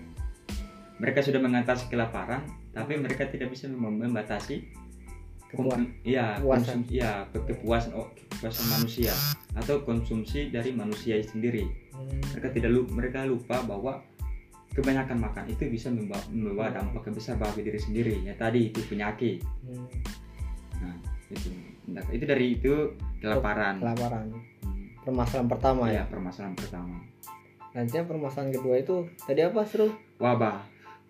Mereka sudah mengatasi kelaparan tapi mereka tidak bisa mem- membatasi Kepua- iya kepuasan. iya ke- kepuasan oh, kepuasan manusia atau konsumsi dari manusia sendiri. Mereka tidak lu- mereka lupa bahwa kebanyakan makan itu bisa membawa, membawa dampak yang besar bagi diri sendiri. Ya tadi itu penyakit. Nah itu. Nah, itu dari itu kelaparan. Kelaparan. Hmm. permasalahan pertama ya? Ya permasalahan pertama. Nanti permasalahan kedua itu tadi apa seru? Wabah.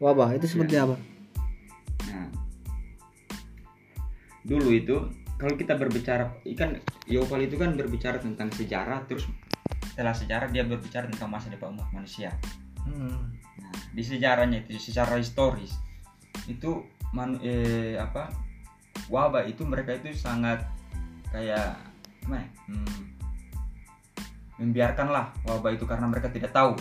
Wabah itu seperti apa? Nah, dulu itu kalau kita berbicara ikan Yoval itu kan berbicara tentang sejarah terus setelah sejarah dia berbicara tentang masa depan umat manusia. Nah, di sejarahnya itu secara historis itu man, eh, apa wabah itu mereka itu sangat kayak gimana? ya, Hmm, membiarkanlah wabah itu karena mereka tidak tahu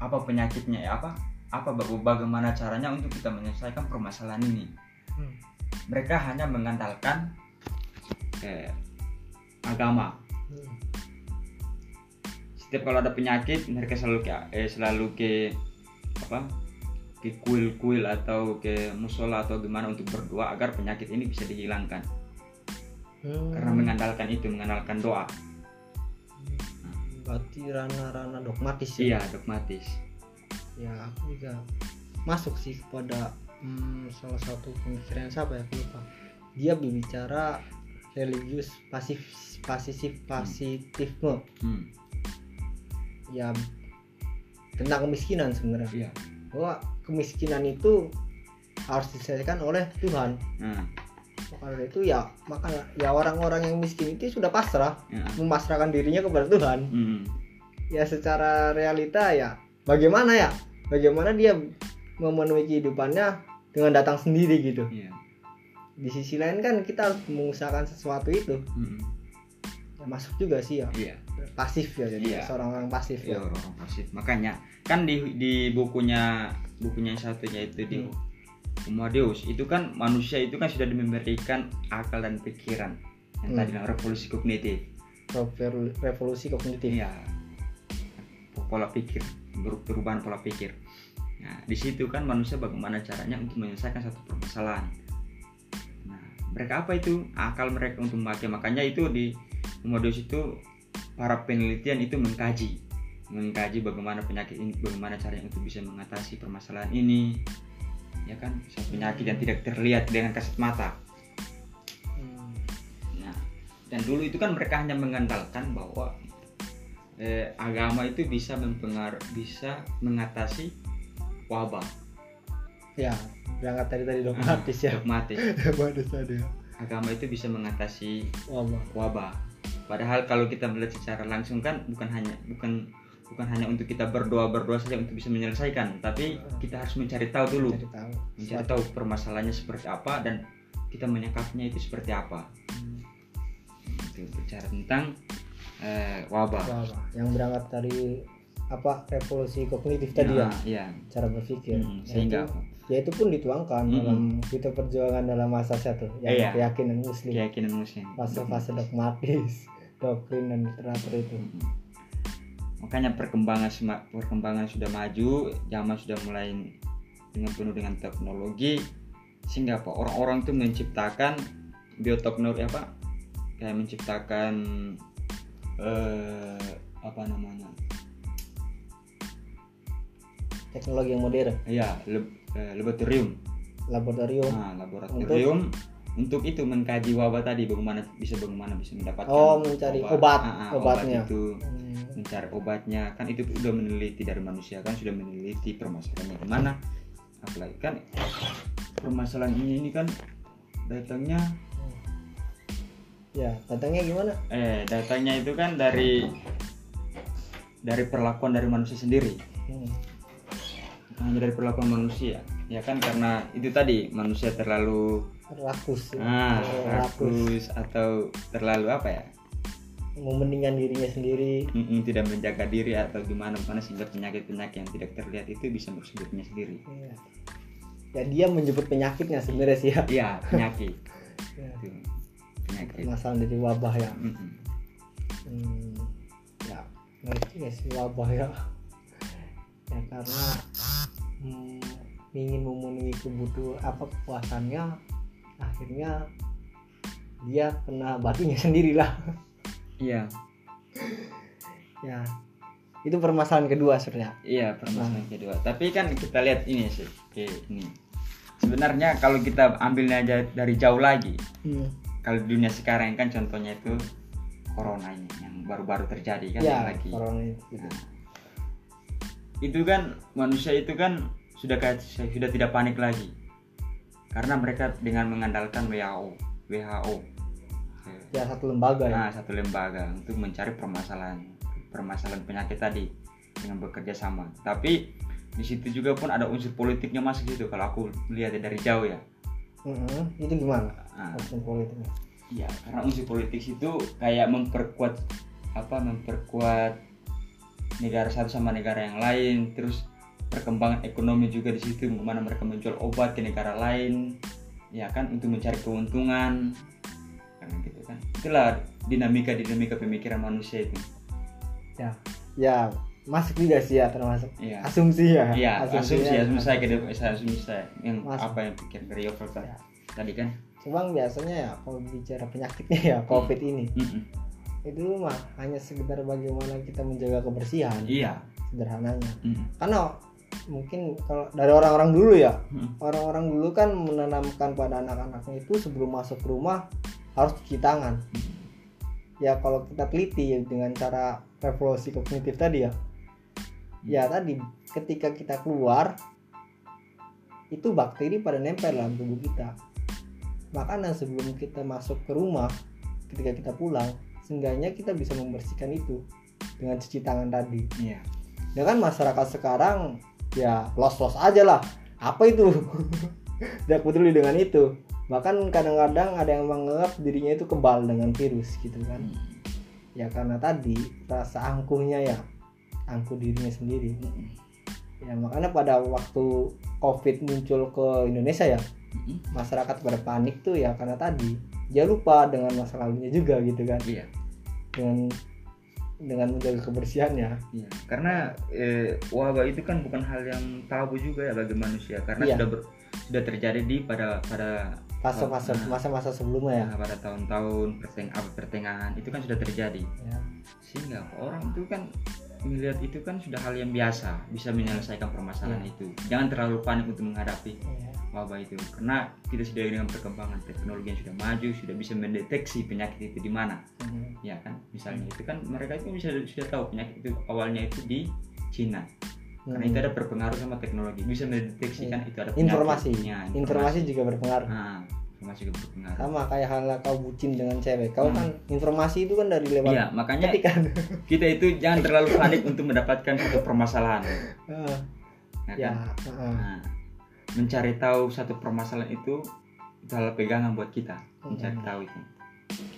apa penyakitnya ya apa apa baga- bagaimana caranya untuk kita menyelesaikan permasalahan ini. Hmm. Mereka hanya mengandalkan eh, agama. Setiap kalau ada penyakit mereka selalu ke eh, selalu ke apa ke kuil-kuil atau ke musola atau gimana untuk berdoa agar penyakit ini bisa dihilangkan. Karena mengandalkan itu mengandalkan doa. Berarti rana-rana dogmatis ya? Iya dogmatis. Ya aku juga masuk sih kepada hmm, salah satu pemikiran siapa ya aku lupa. Dia berbicara religius pasif pasif pasitifme hmm. ya tentang kemiskinan sebenarnya. Iya. Bahwa kemiskinan itu harus diselesaikan oleh Tuhan. Nah, maka dari itu ya maka ya orang-orang yang miskin itu sudah pasrah ya. memasrahkan dirinya kepada Tuhan. Hmm. ya secara realita ya bagaimana ya? Bagaimana dia memenuhi kehidupannya dengan datang sendiri gitu? Iya. Di sisi lain kan kita harus mengusahakan sesuatu itu. Hmm. Ya masuk juga sih ya iya pasif ya jadi Iya. seorang orang pasif Iya ya orang pasif. Makanya kan di di bukunya bukunya yang satunya itu di Homo Deus itu kan manusia itu kan sudah memberikan akal dan pikiran yang Hmm. tadi revolusi kognitif. Revo- revolusi kognitif Iya. Pola pikir, perubahan pola pikir. Nah, di situ kan manusia bagaimana caranya untuk menyelesaikan satu permasalahan. Nah, mereka apa itu? Akal mereka untuk memakai. Makanya itu di Homo Deus itu para penelitian itu mengkaji. Mengkaji bagaimana penyakit ini bagaimana caranya untuk bisa mengatasi permasalahan ini. Ya kan? Penyakit yang tidak terlihat dengan kasat mata. Hmm. nah dan dulu itu kan mereka hanya mengandalkan bahwa eh, agama itu bisa mempengaruh bisa mengatasi wabah. Ya berangkat tadi tadi dogmatis ya. dogmatis. Ya. Agama itu bisa mengatasi wabah. wabah. Padahal kalau kita melihat secara langsung kan bukan hanya bukan bukan hanya untuk kita berdoa berdoa saja untuk bisa menyelesaikan, tapi kita harus mencari tahu dulu, cari tahu. Mencari tahu permasalahannya seperti apa dan kita menyikapinya itu seperti apa. Itu bicara tentang eh, wabah. wabah. Yang berangkat dari apa? Revolusi kognitif tadi ya Nah, iya. cara berpikir. Hmm, Ya sehingga itu, ya itu pun dituangkan Mm-mm. dalam kita perjuangan dalam masa satu yang Iya. keyakinan muslim keyakinan muslim. fase-fase dogmatis doktrin dan literatur itu Mm-mm. Makanya perkembangan perkembangan sudah maju, zaman sudah mulai dengan penuh dengan teknologi sehingga apa orang-orang itu menciptakan bioteknologi apa kayak menciptakan eh, apa namanya teknologi yang modern ya lab- eh, laboratorium. Laboratorium. Nah laboratorium. Untuk, itu mengkaji wabah tadi bagaimana bisa bagaimana bisa mendapatkan Oh, mencari obat, Ah, ah, obatnya. obat itu. Hmm, mencari obatnya. Kan itu sudah meneliti dari manusia kan sudah meneliti permasalahannya ke mana apalagi kan permasalahan ini, ini kan datangnya ya datangnya gimana? Eh datangnya itu kan dari dari perlakuan dari manusia sendiri. Hmm, hanya dari perlakuan manusia. Ya kan karena itu tadi manusia terlalu rakus ah, rakus atau terlalu apa ya? Mementingkan dirinya sendiri. Mm-mm, tidak menjaga diri atau gimana mana sehingga penyakit-penyakit yang tidak terlihat itu bisa merusak dirinya sendiri. Ya. ya dia menyebut penyakitnya sebenarnya sih ya. Iya penyakit. Ya, itu penyakit. Masalah dari wabah ya. Mm-mm. hmm, ya ngerti ya sih wabah ya ya karena hmm, ingin memenuhi kebutuhan apa kepuasannya akhirnya dia kena batunya sendirilah. Iya. Ya itu permasalahan kedua surya iya permasalahan kedua. Tapi kan kita lihat ini sih Oke, ini. Sebenarnya kalau kita ambilnya aja dari jauh lagi hmm. kalau di dunia sekarang kan contohnya itu corona ini yang baru-baru terjadi kan ya yang lagi. corona itu. Nah, itu kan manusia itu kan sudah kayak sudah tidak panik lagi. Karena mereka dengan mengandalkan WHO WHO ya satu lembaga ya. Nah satu lembaga untuk mencari permasalahan permasalahan penyakit tadi dengan bekerja sama. Tapi di situ juga pun ada unsur politiknya masuk gitu. Kalau aku melihat dari jauh ya. Mhm. itu gimana? Nah, Urusan politiknya? Iya, karena unsur politik itu kayak memperkuat apa memperkuat negara satu sama negara yang lain, terus perkembangan ekonomi juga di situ, bagaimana mereka menjual obat ke negara lain, ya kan untuk mencari keuntungan, kan gitu kan. Itulah dinamika dinamika pemikiran manusia itu. ya masuk juga sih ya termasuk Iya. asumsi ya Iya, asumsi, ya. asumsi saya ke saya asumsi saya yang Masuk. apa yang pikir dari Yovel tadi, Ya. tadi kan. cuma biasanya ya kalau bicara penyakitnya ya covid ini Mm-mm. Itu mah hanya sekedar bagaimana kita menjaga kebersihan. Iya. sederhananya. Mm-mm. karena mungkin kalau dari orang-orang dulu ya Mm-mm. orang-orang dulu kan menanamkan pada anak-anaknya itu sebelum masuk ke rumah harus cuci tangan. Ya kalau kita teliti ya dengan cara revolusi kognitif tadi ya. Ya tadi ketika kita keluar itu bakteri pada nempel dalam tubuh kita. Makanya sebelum kita masuk ke rumah ketika kita pulang seenggaknya kita bisa membersihkan itu dengan cuci tangan tadi. Iya. ya kan masyarakat sekarang ya los-los aja lah. Apa itu? Tidak peduli dengan itu. Bahkan kadang-kadang ada yang menganggap dirinya itu kebal dengan virus gitu kan. Ya karena tadi rasa angkuhnya ya angkuh dirinya sendiri. Ya makanya pada waktu covid muncul ke Indonesia ya Mm-mm. masyarakat pada panik tuh ya karena tadi dia lupa dengan masa lalunya juga gitu kan Iya. dengan dengan menjaga kebersihannya Iya, karena eh, wabah itu kan bukan hal yang tabu juga ya bagi manusia karena Iya. sudah ber- sudah terjadi di pada pada fase-fase Nah. masa-masa sebelumnya ya nah, pada tahun-tahun perteng pertengahan itu kan sudah terjadi ya sehingga orang itu kan melihat itu kan sudah hal yang biasa bisa menyelesaikan permasalahan itu. Jangan terlalu panik untuk menghadapi Iya. wabah itu karena kita sudah dengan perkembangan teknologi yang sudah maju sudah bisa mendeteksi penyakit itu di mana. Mhm. ya kan? Misalnya itu kan mereka itu bisa sudah tahu penyakit itu awalnya itu di Cina. Karena itu ada berpengaruh sama teknologi bisa mendeteksi kan itu ada Hmm. informasi informasi juga berpengaruh. Nah juga berpengaruh sama kayak halnya kau bucin dengan cewek kau Hmm. kan informasi itu kan dari lewat iya makanya ketikan kita itu jangan terlalu panik untuk mendapatkan satu permasalahan ya ya kan? heeh. Nah, mencari tahu satu permasalahan itu itu hal pegangan buat kita mencari Hmm. tahu itu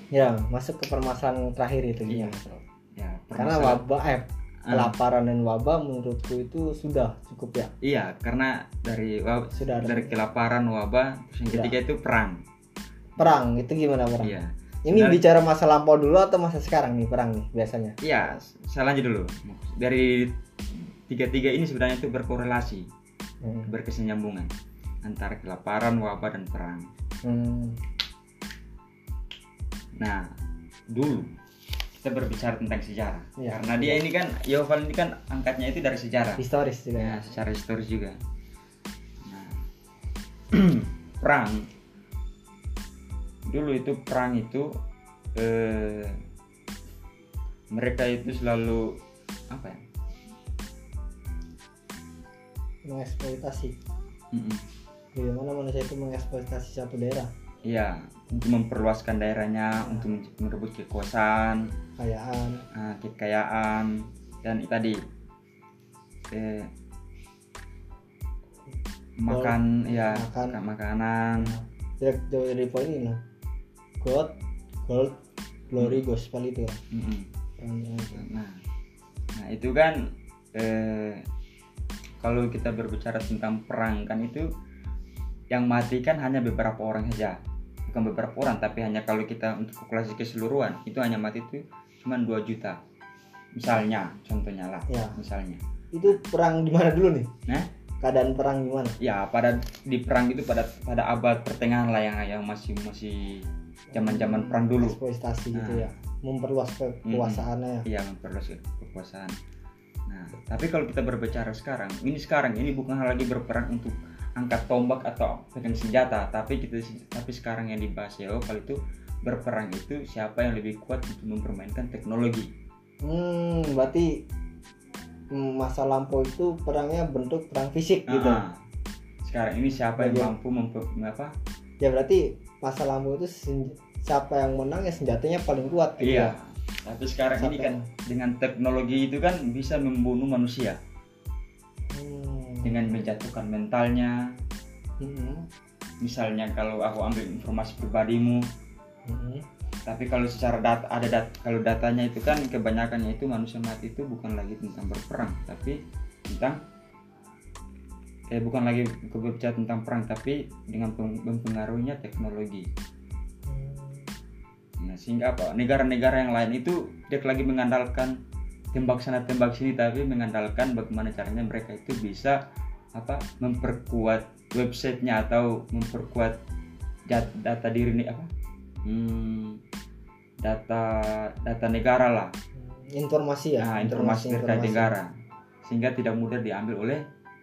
ya masuk ke permasalahan terakhir itu Iya. Sob? ya karena wabah eh kelaparan dan wabah menurutku itu sudah cukup ya. Iya karena dari wab- sudah ada. dari kelaparan wabah terus yang ketiga itu perang. Perang itu gimana perang? Iya. Ini bicara masa lampau dulu atau masa sekarang nih perang nih biasanya? Iya, saya lanjut dulu. Dari tiga-tiga ini sebenarnya itu berkorelasi, Hmm. berkesinambungan antara kelaparan, wabah, dan perang. Hmm. Nah, dulu kita berbicara tentang sejarah, Iya. karena dia ini kan Yoval ini kan angkatnya itu dari sejarah, historis juga ya ya, secara historis juga. Nah, perang dulu itu perang itu eh, mereka itu selalu apa ya? mengeksploitasi Mm-mm. bagaimana manusia itu mengeksploitasi satu daerah Iya, untuk memperluaskan daerahnya, untuk merebut kekuasaan, kekayaan. ah, kekayaan, dan tadi. Eh, makan, ya Makan. makan makanan, tidak jauh dari poin ini lah gold gold glory gospel itu ya. Itu. Nah, nah itu kan eh, kalau kita berbicara tentang perang kan itu yang mati kan hanya beberapa orang saja, bukan beberapa orang, tapi hanya kalau kita untuk populasi keseluruhan itu hanya mati itu cuma 2 juta. Misalnya, contohnya lah, Ya. misalnya. itu perang di mana dulu nih Nah, keadaan perang gimana ya pada di perang itu pada pada abad pertengahan lah yang yang masih masih zaman-zaman perang dulu. eksploitasi gitu Nah, ya memperluas ke- kekuasaannya ya. Iya memperluas ke- kekuasaan. Nah, tapi kalau kita berbicara sekarang, ini sekarang ini bukan hal lagi berperang untuk angkat tombak atau pegang senjata, tapi kita tapi sekarang yang dibahas ya, oh, kalau itu berperang itu siapa yang lebih kuat untuk mempermainkan teknologi. Hmm, berarti masa lampau itu perangnya bentuk perang fisik gitu. Ah, sekarang ini siapa yang mampu memper, apa? Ya berarti masa lampau itu siapa yang menang ya senjatanya paling kuat gitu. Iya. ya. Tapi sekarang ini Siapa kan dengan teknologi itu kan bisa membunuh manusia Hmm. dengan menjatuhkan mentalnya. Hmm. Misalnya kalau aku ambil informasi pribadimu, Hmm. tapi kalau secara data ada dat kalau datanya itu kan kebanyakannya itu manusia mati itu bukan lagi tentang berperang tapi tentang eh bukan lagi berbicara tentang perang tapi dengan mempengaruhinya teknologi nah sehingga apa negara-negara yang lain itu tidak lagi mengandalkan tembak sana tembak sini tapi mengandalkan bagaimana caranya mereka itu bisa apa memperkuat websitenya atau memperkuat dat- data diri nih apa hmm, data data negara lah Informasi ya. nah, informasi terkait negara sehingga tidak mudah diambil oleh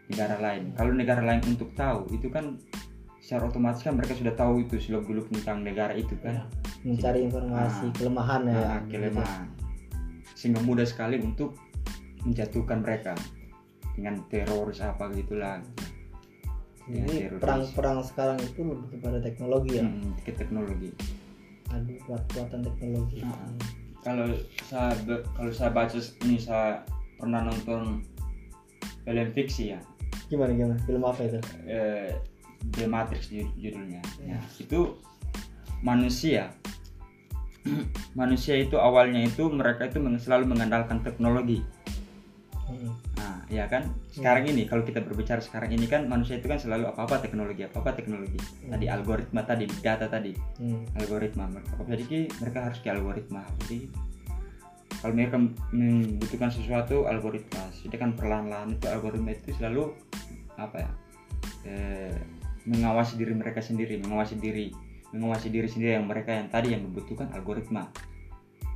negara lain kalau negara lain untuk tahu itu kan secara otomatis kan mereka sudah tahu itu seluk beluk tentang negara itu kan Mencari informasi Ah. kelemahan ya. nah, kelemahan sehingga mudah sekali untuk menjatuhkan mereka dengan teroris apa gitulah teroris. perang-perang sekarang itu lebih kepada teknologi ya. Hmm, ke teknologi Adu kuat-kuatan teknologi. Ah. kalau saya kalau saya baca ini saya pernah nonton film fiksi ya Gimana gimana? Film apa itu? eh, The Matrix jud- judulnya ya, itu manusia manusia itu awalnya itu mereka itu selalu mengandalkan teknologi. Hmm. nah ya kan? Sekarang ini kalau kita berbicara sekarang ini kan manusia itu kan selalu apa apa teknologi apa apa teknologi tadi algoritma tadi data tadi. Hmm. algoritma mereka jadi mereka harus ke algoritma. Jadi kalau mereka membutuhkan sesuatu algoritma. Sedangkan perlahan-lahan itu algoritma itu selalu apa ya eh, mengawasi diri mereka sendiri mengawasi diri mengawasi diri sendiri yang mereka yang tadi yang membutuhkan algoritma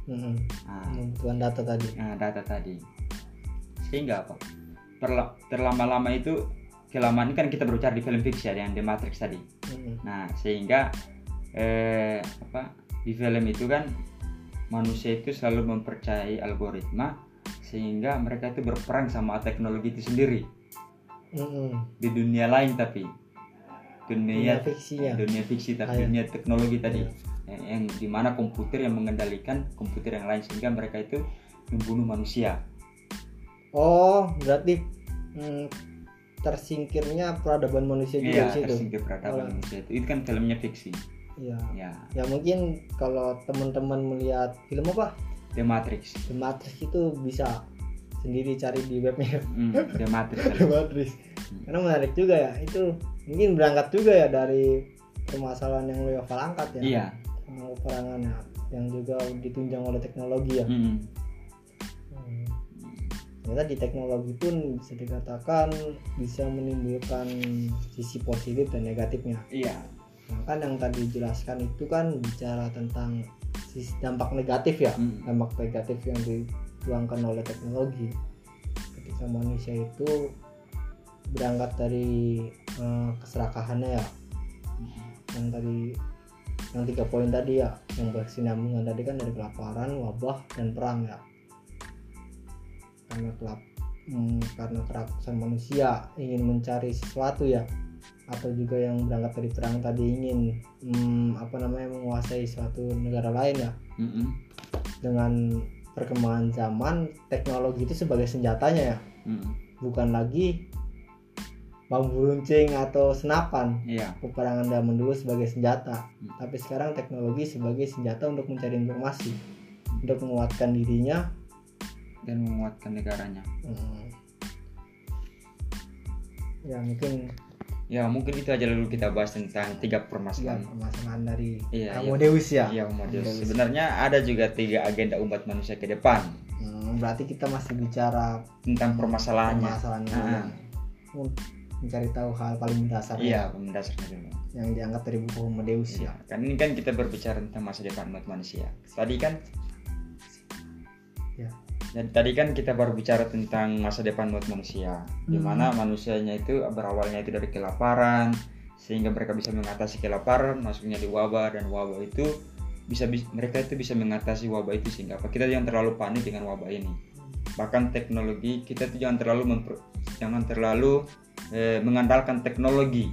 Hmm. nah, data tadi. nah, data tadi sehingga apa Perla- terlama-lama itu kelamaan ini kan kita berbicara di film fiksi ya yang The Matrix tadi Hmm. Nah, sehingga eh, apa di film itu kan manusia itu selalu mempercayai algoritma sehingga mereka itu berperang sama teknologi itu sendiri Hmm. di dunia lain tapi Dunia dunia fiksinya. dunia fiksi tapi ya. dunia teknologi tadi yang, yang di mana komputer yang mengendalikan komputer yang lain sehingga mereka itu membunuh manusia Oh, berarti hmm, tersingkirnya peradaban manusia juga iya di situ. tersingkir peradaban Oh. manusia itu itu kan filmnya fiksi Iya. ya Ya mungkin kalau teman-teman melihat film apa? The Matrix The Matrix itu bisa sendiri cari di webnya Hmm, The Matrix The Matrix. Karena menarik juga ya. Itu mungkin berangkat juga ya dari permasalahan yang Leoval angkat ya. iya Tentang peperangan ya, yang juga ditunjang oleh teknologi ya. Hmm. Hmm. Ternyata di teknologi pun bisa dikatakan bisa menimbulkan sisi positif dan negatifnya. iya Nah, kan yang tadi dijelaskan itu kan bicara tentang sisi dampak negatif ya, Hmm. dampak negatif yang dituangkan oleh teknologi. Ketika manusia itu berangkat dari eh, keserakahannya ya, yang tadi yang tiga poin tadi ya, yang berkesinambungan tadi kan dari kelaparan, wabah, dan perang ya. Karena kelap, hmm, karena kerakusan manusia ingin mencari sesuatu ya, atau juga yang berangkat dari perang tadi ingin hmm, apa namanya menguasai suatu negara lain ya Mm-mm. dengan perkembangan zaman teknologi itu sebagai senjatanya ya Mm-mm. bukan lagi bambu runcing atau senapan Iya. peperangan zaman dulu sebagai senjata tapi sekarang teknologi sebagai senjata untuk mencari informasi untuk menguatkan dirinya Dan menguatkan negaranya. hmm. ya mungkin Ya mungkin itu aja dulu kita bahas tentang tiga ya, permasalahan. permasalahan dari Iya, Homo Deus ya Iya umat Deus. Deus. Sebenarnya ada juga tiga agenda umat manusia ke depan Hmm, berarti kita masih bicara tentang permasalahannya. permasalahannya Ah. yang mencari tahu hal paling mendasar Iya, mendasarnya dulu. yang dianggap dari buku Homo Deus Iya. ya. Kan ini kan kita berbicara tentang masa depan umat manusia. Tadi kan Dan tadi kan kita baru bicara tentang masa depan buat manusia, di mana manusianya itu berawalnya itu dari kelaparan, sehingga mereka bisa mengatasi kelaparan, masuknya di wabah dan wabah itu bisa bis- mereka itu bisa mengatasi wabah itu sehingga apa kita jangan terlalu panik dengan wabah ini. Bahkan teknologi kita itu jangan terlalu memper- jangan terlalu eh, mengandalkan teknologi.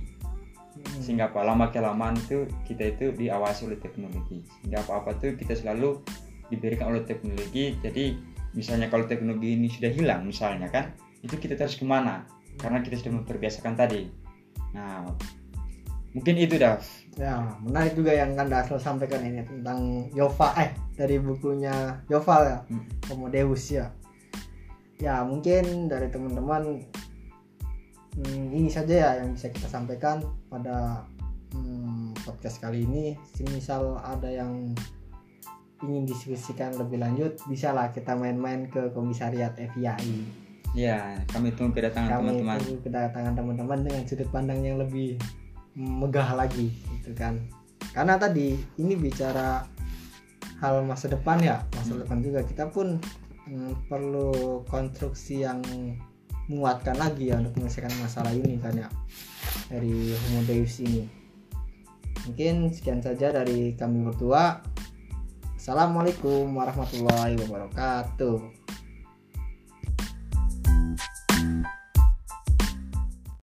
Sehingga apa? Lama kelamaan itu kita itu diawasi oleh teknologi. Sehingga apa apa tuh kita selalu diberikan oleh teknologi. Jadi misalnya kalau teknologi ini sudah hilang misalnya kan itu kita terus ke mana? Karena kita sudah memperbiasakan tadi. Nah mungkin itu dah Ya, menarik juga yang kan Daslo sampaikan ini tentang Yova eh dari bukunya Yoval ya, Hmm. Homo Deus ya. Ya, mungkin dari teman-teman hmm, ini saja ya yang bisa kita sampaikan pada hmm, podcast kali ini. Misal ada yang ingin diskusikan lebih lanjut, bisalah kita main-main ke komisariat FIAI. ya kami tunggu kedatangan Kami teman-teman tunggu kedatangan teman-teman dengan sudut pandang yang lebih megah lagi gitu kan karena tadi ini bicara hal masa depan ya masa depan juga kita pun mm, perlu konstruksi yang menguatkan lagi ya untuk menyelesaikan masalah ini kan ya dari Homo Deus ini. Mungkin sekian saja dari kami berdua. Assalamualaikum warahmatullahi wabarakatuh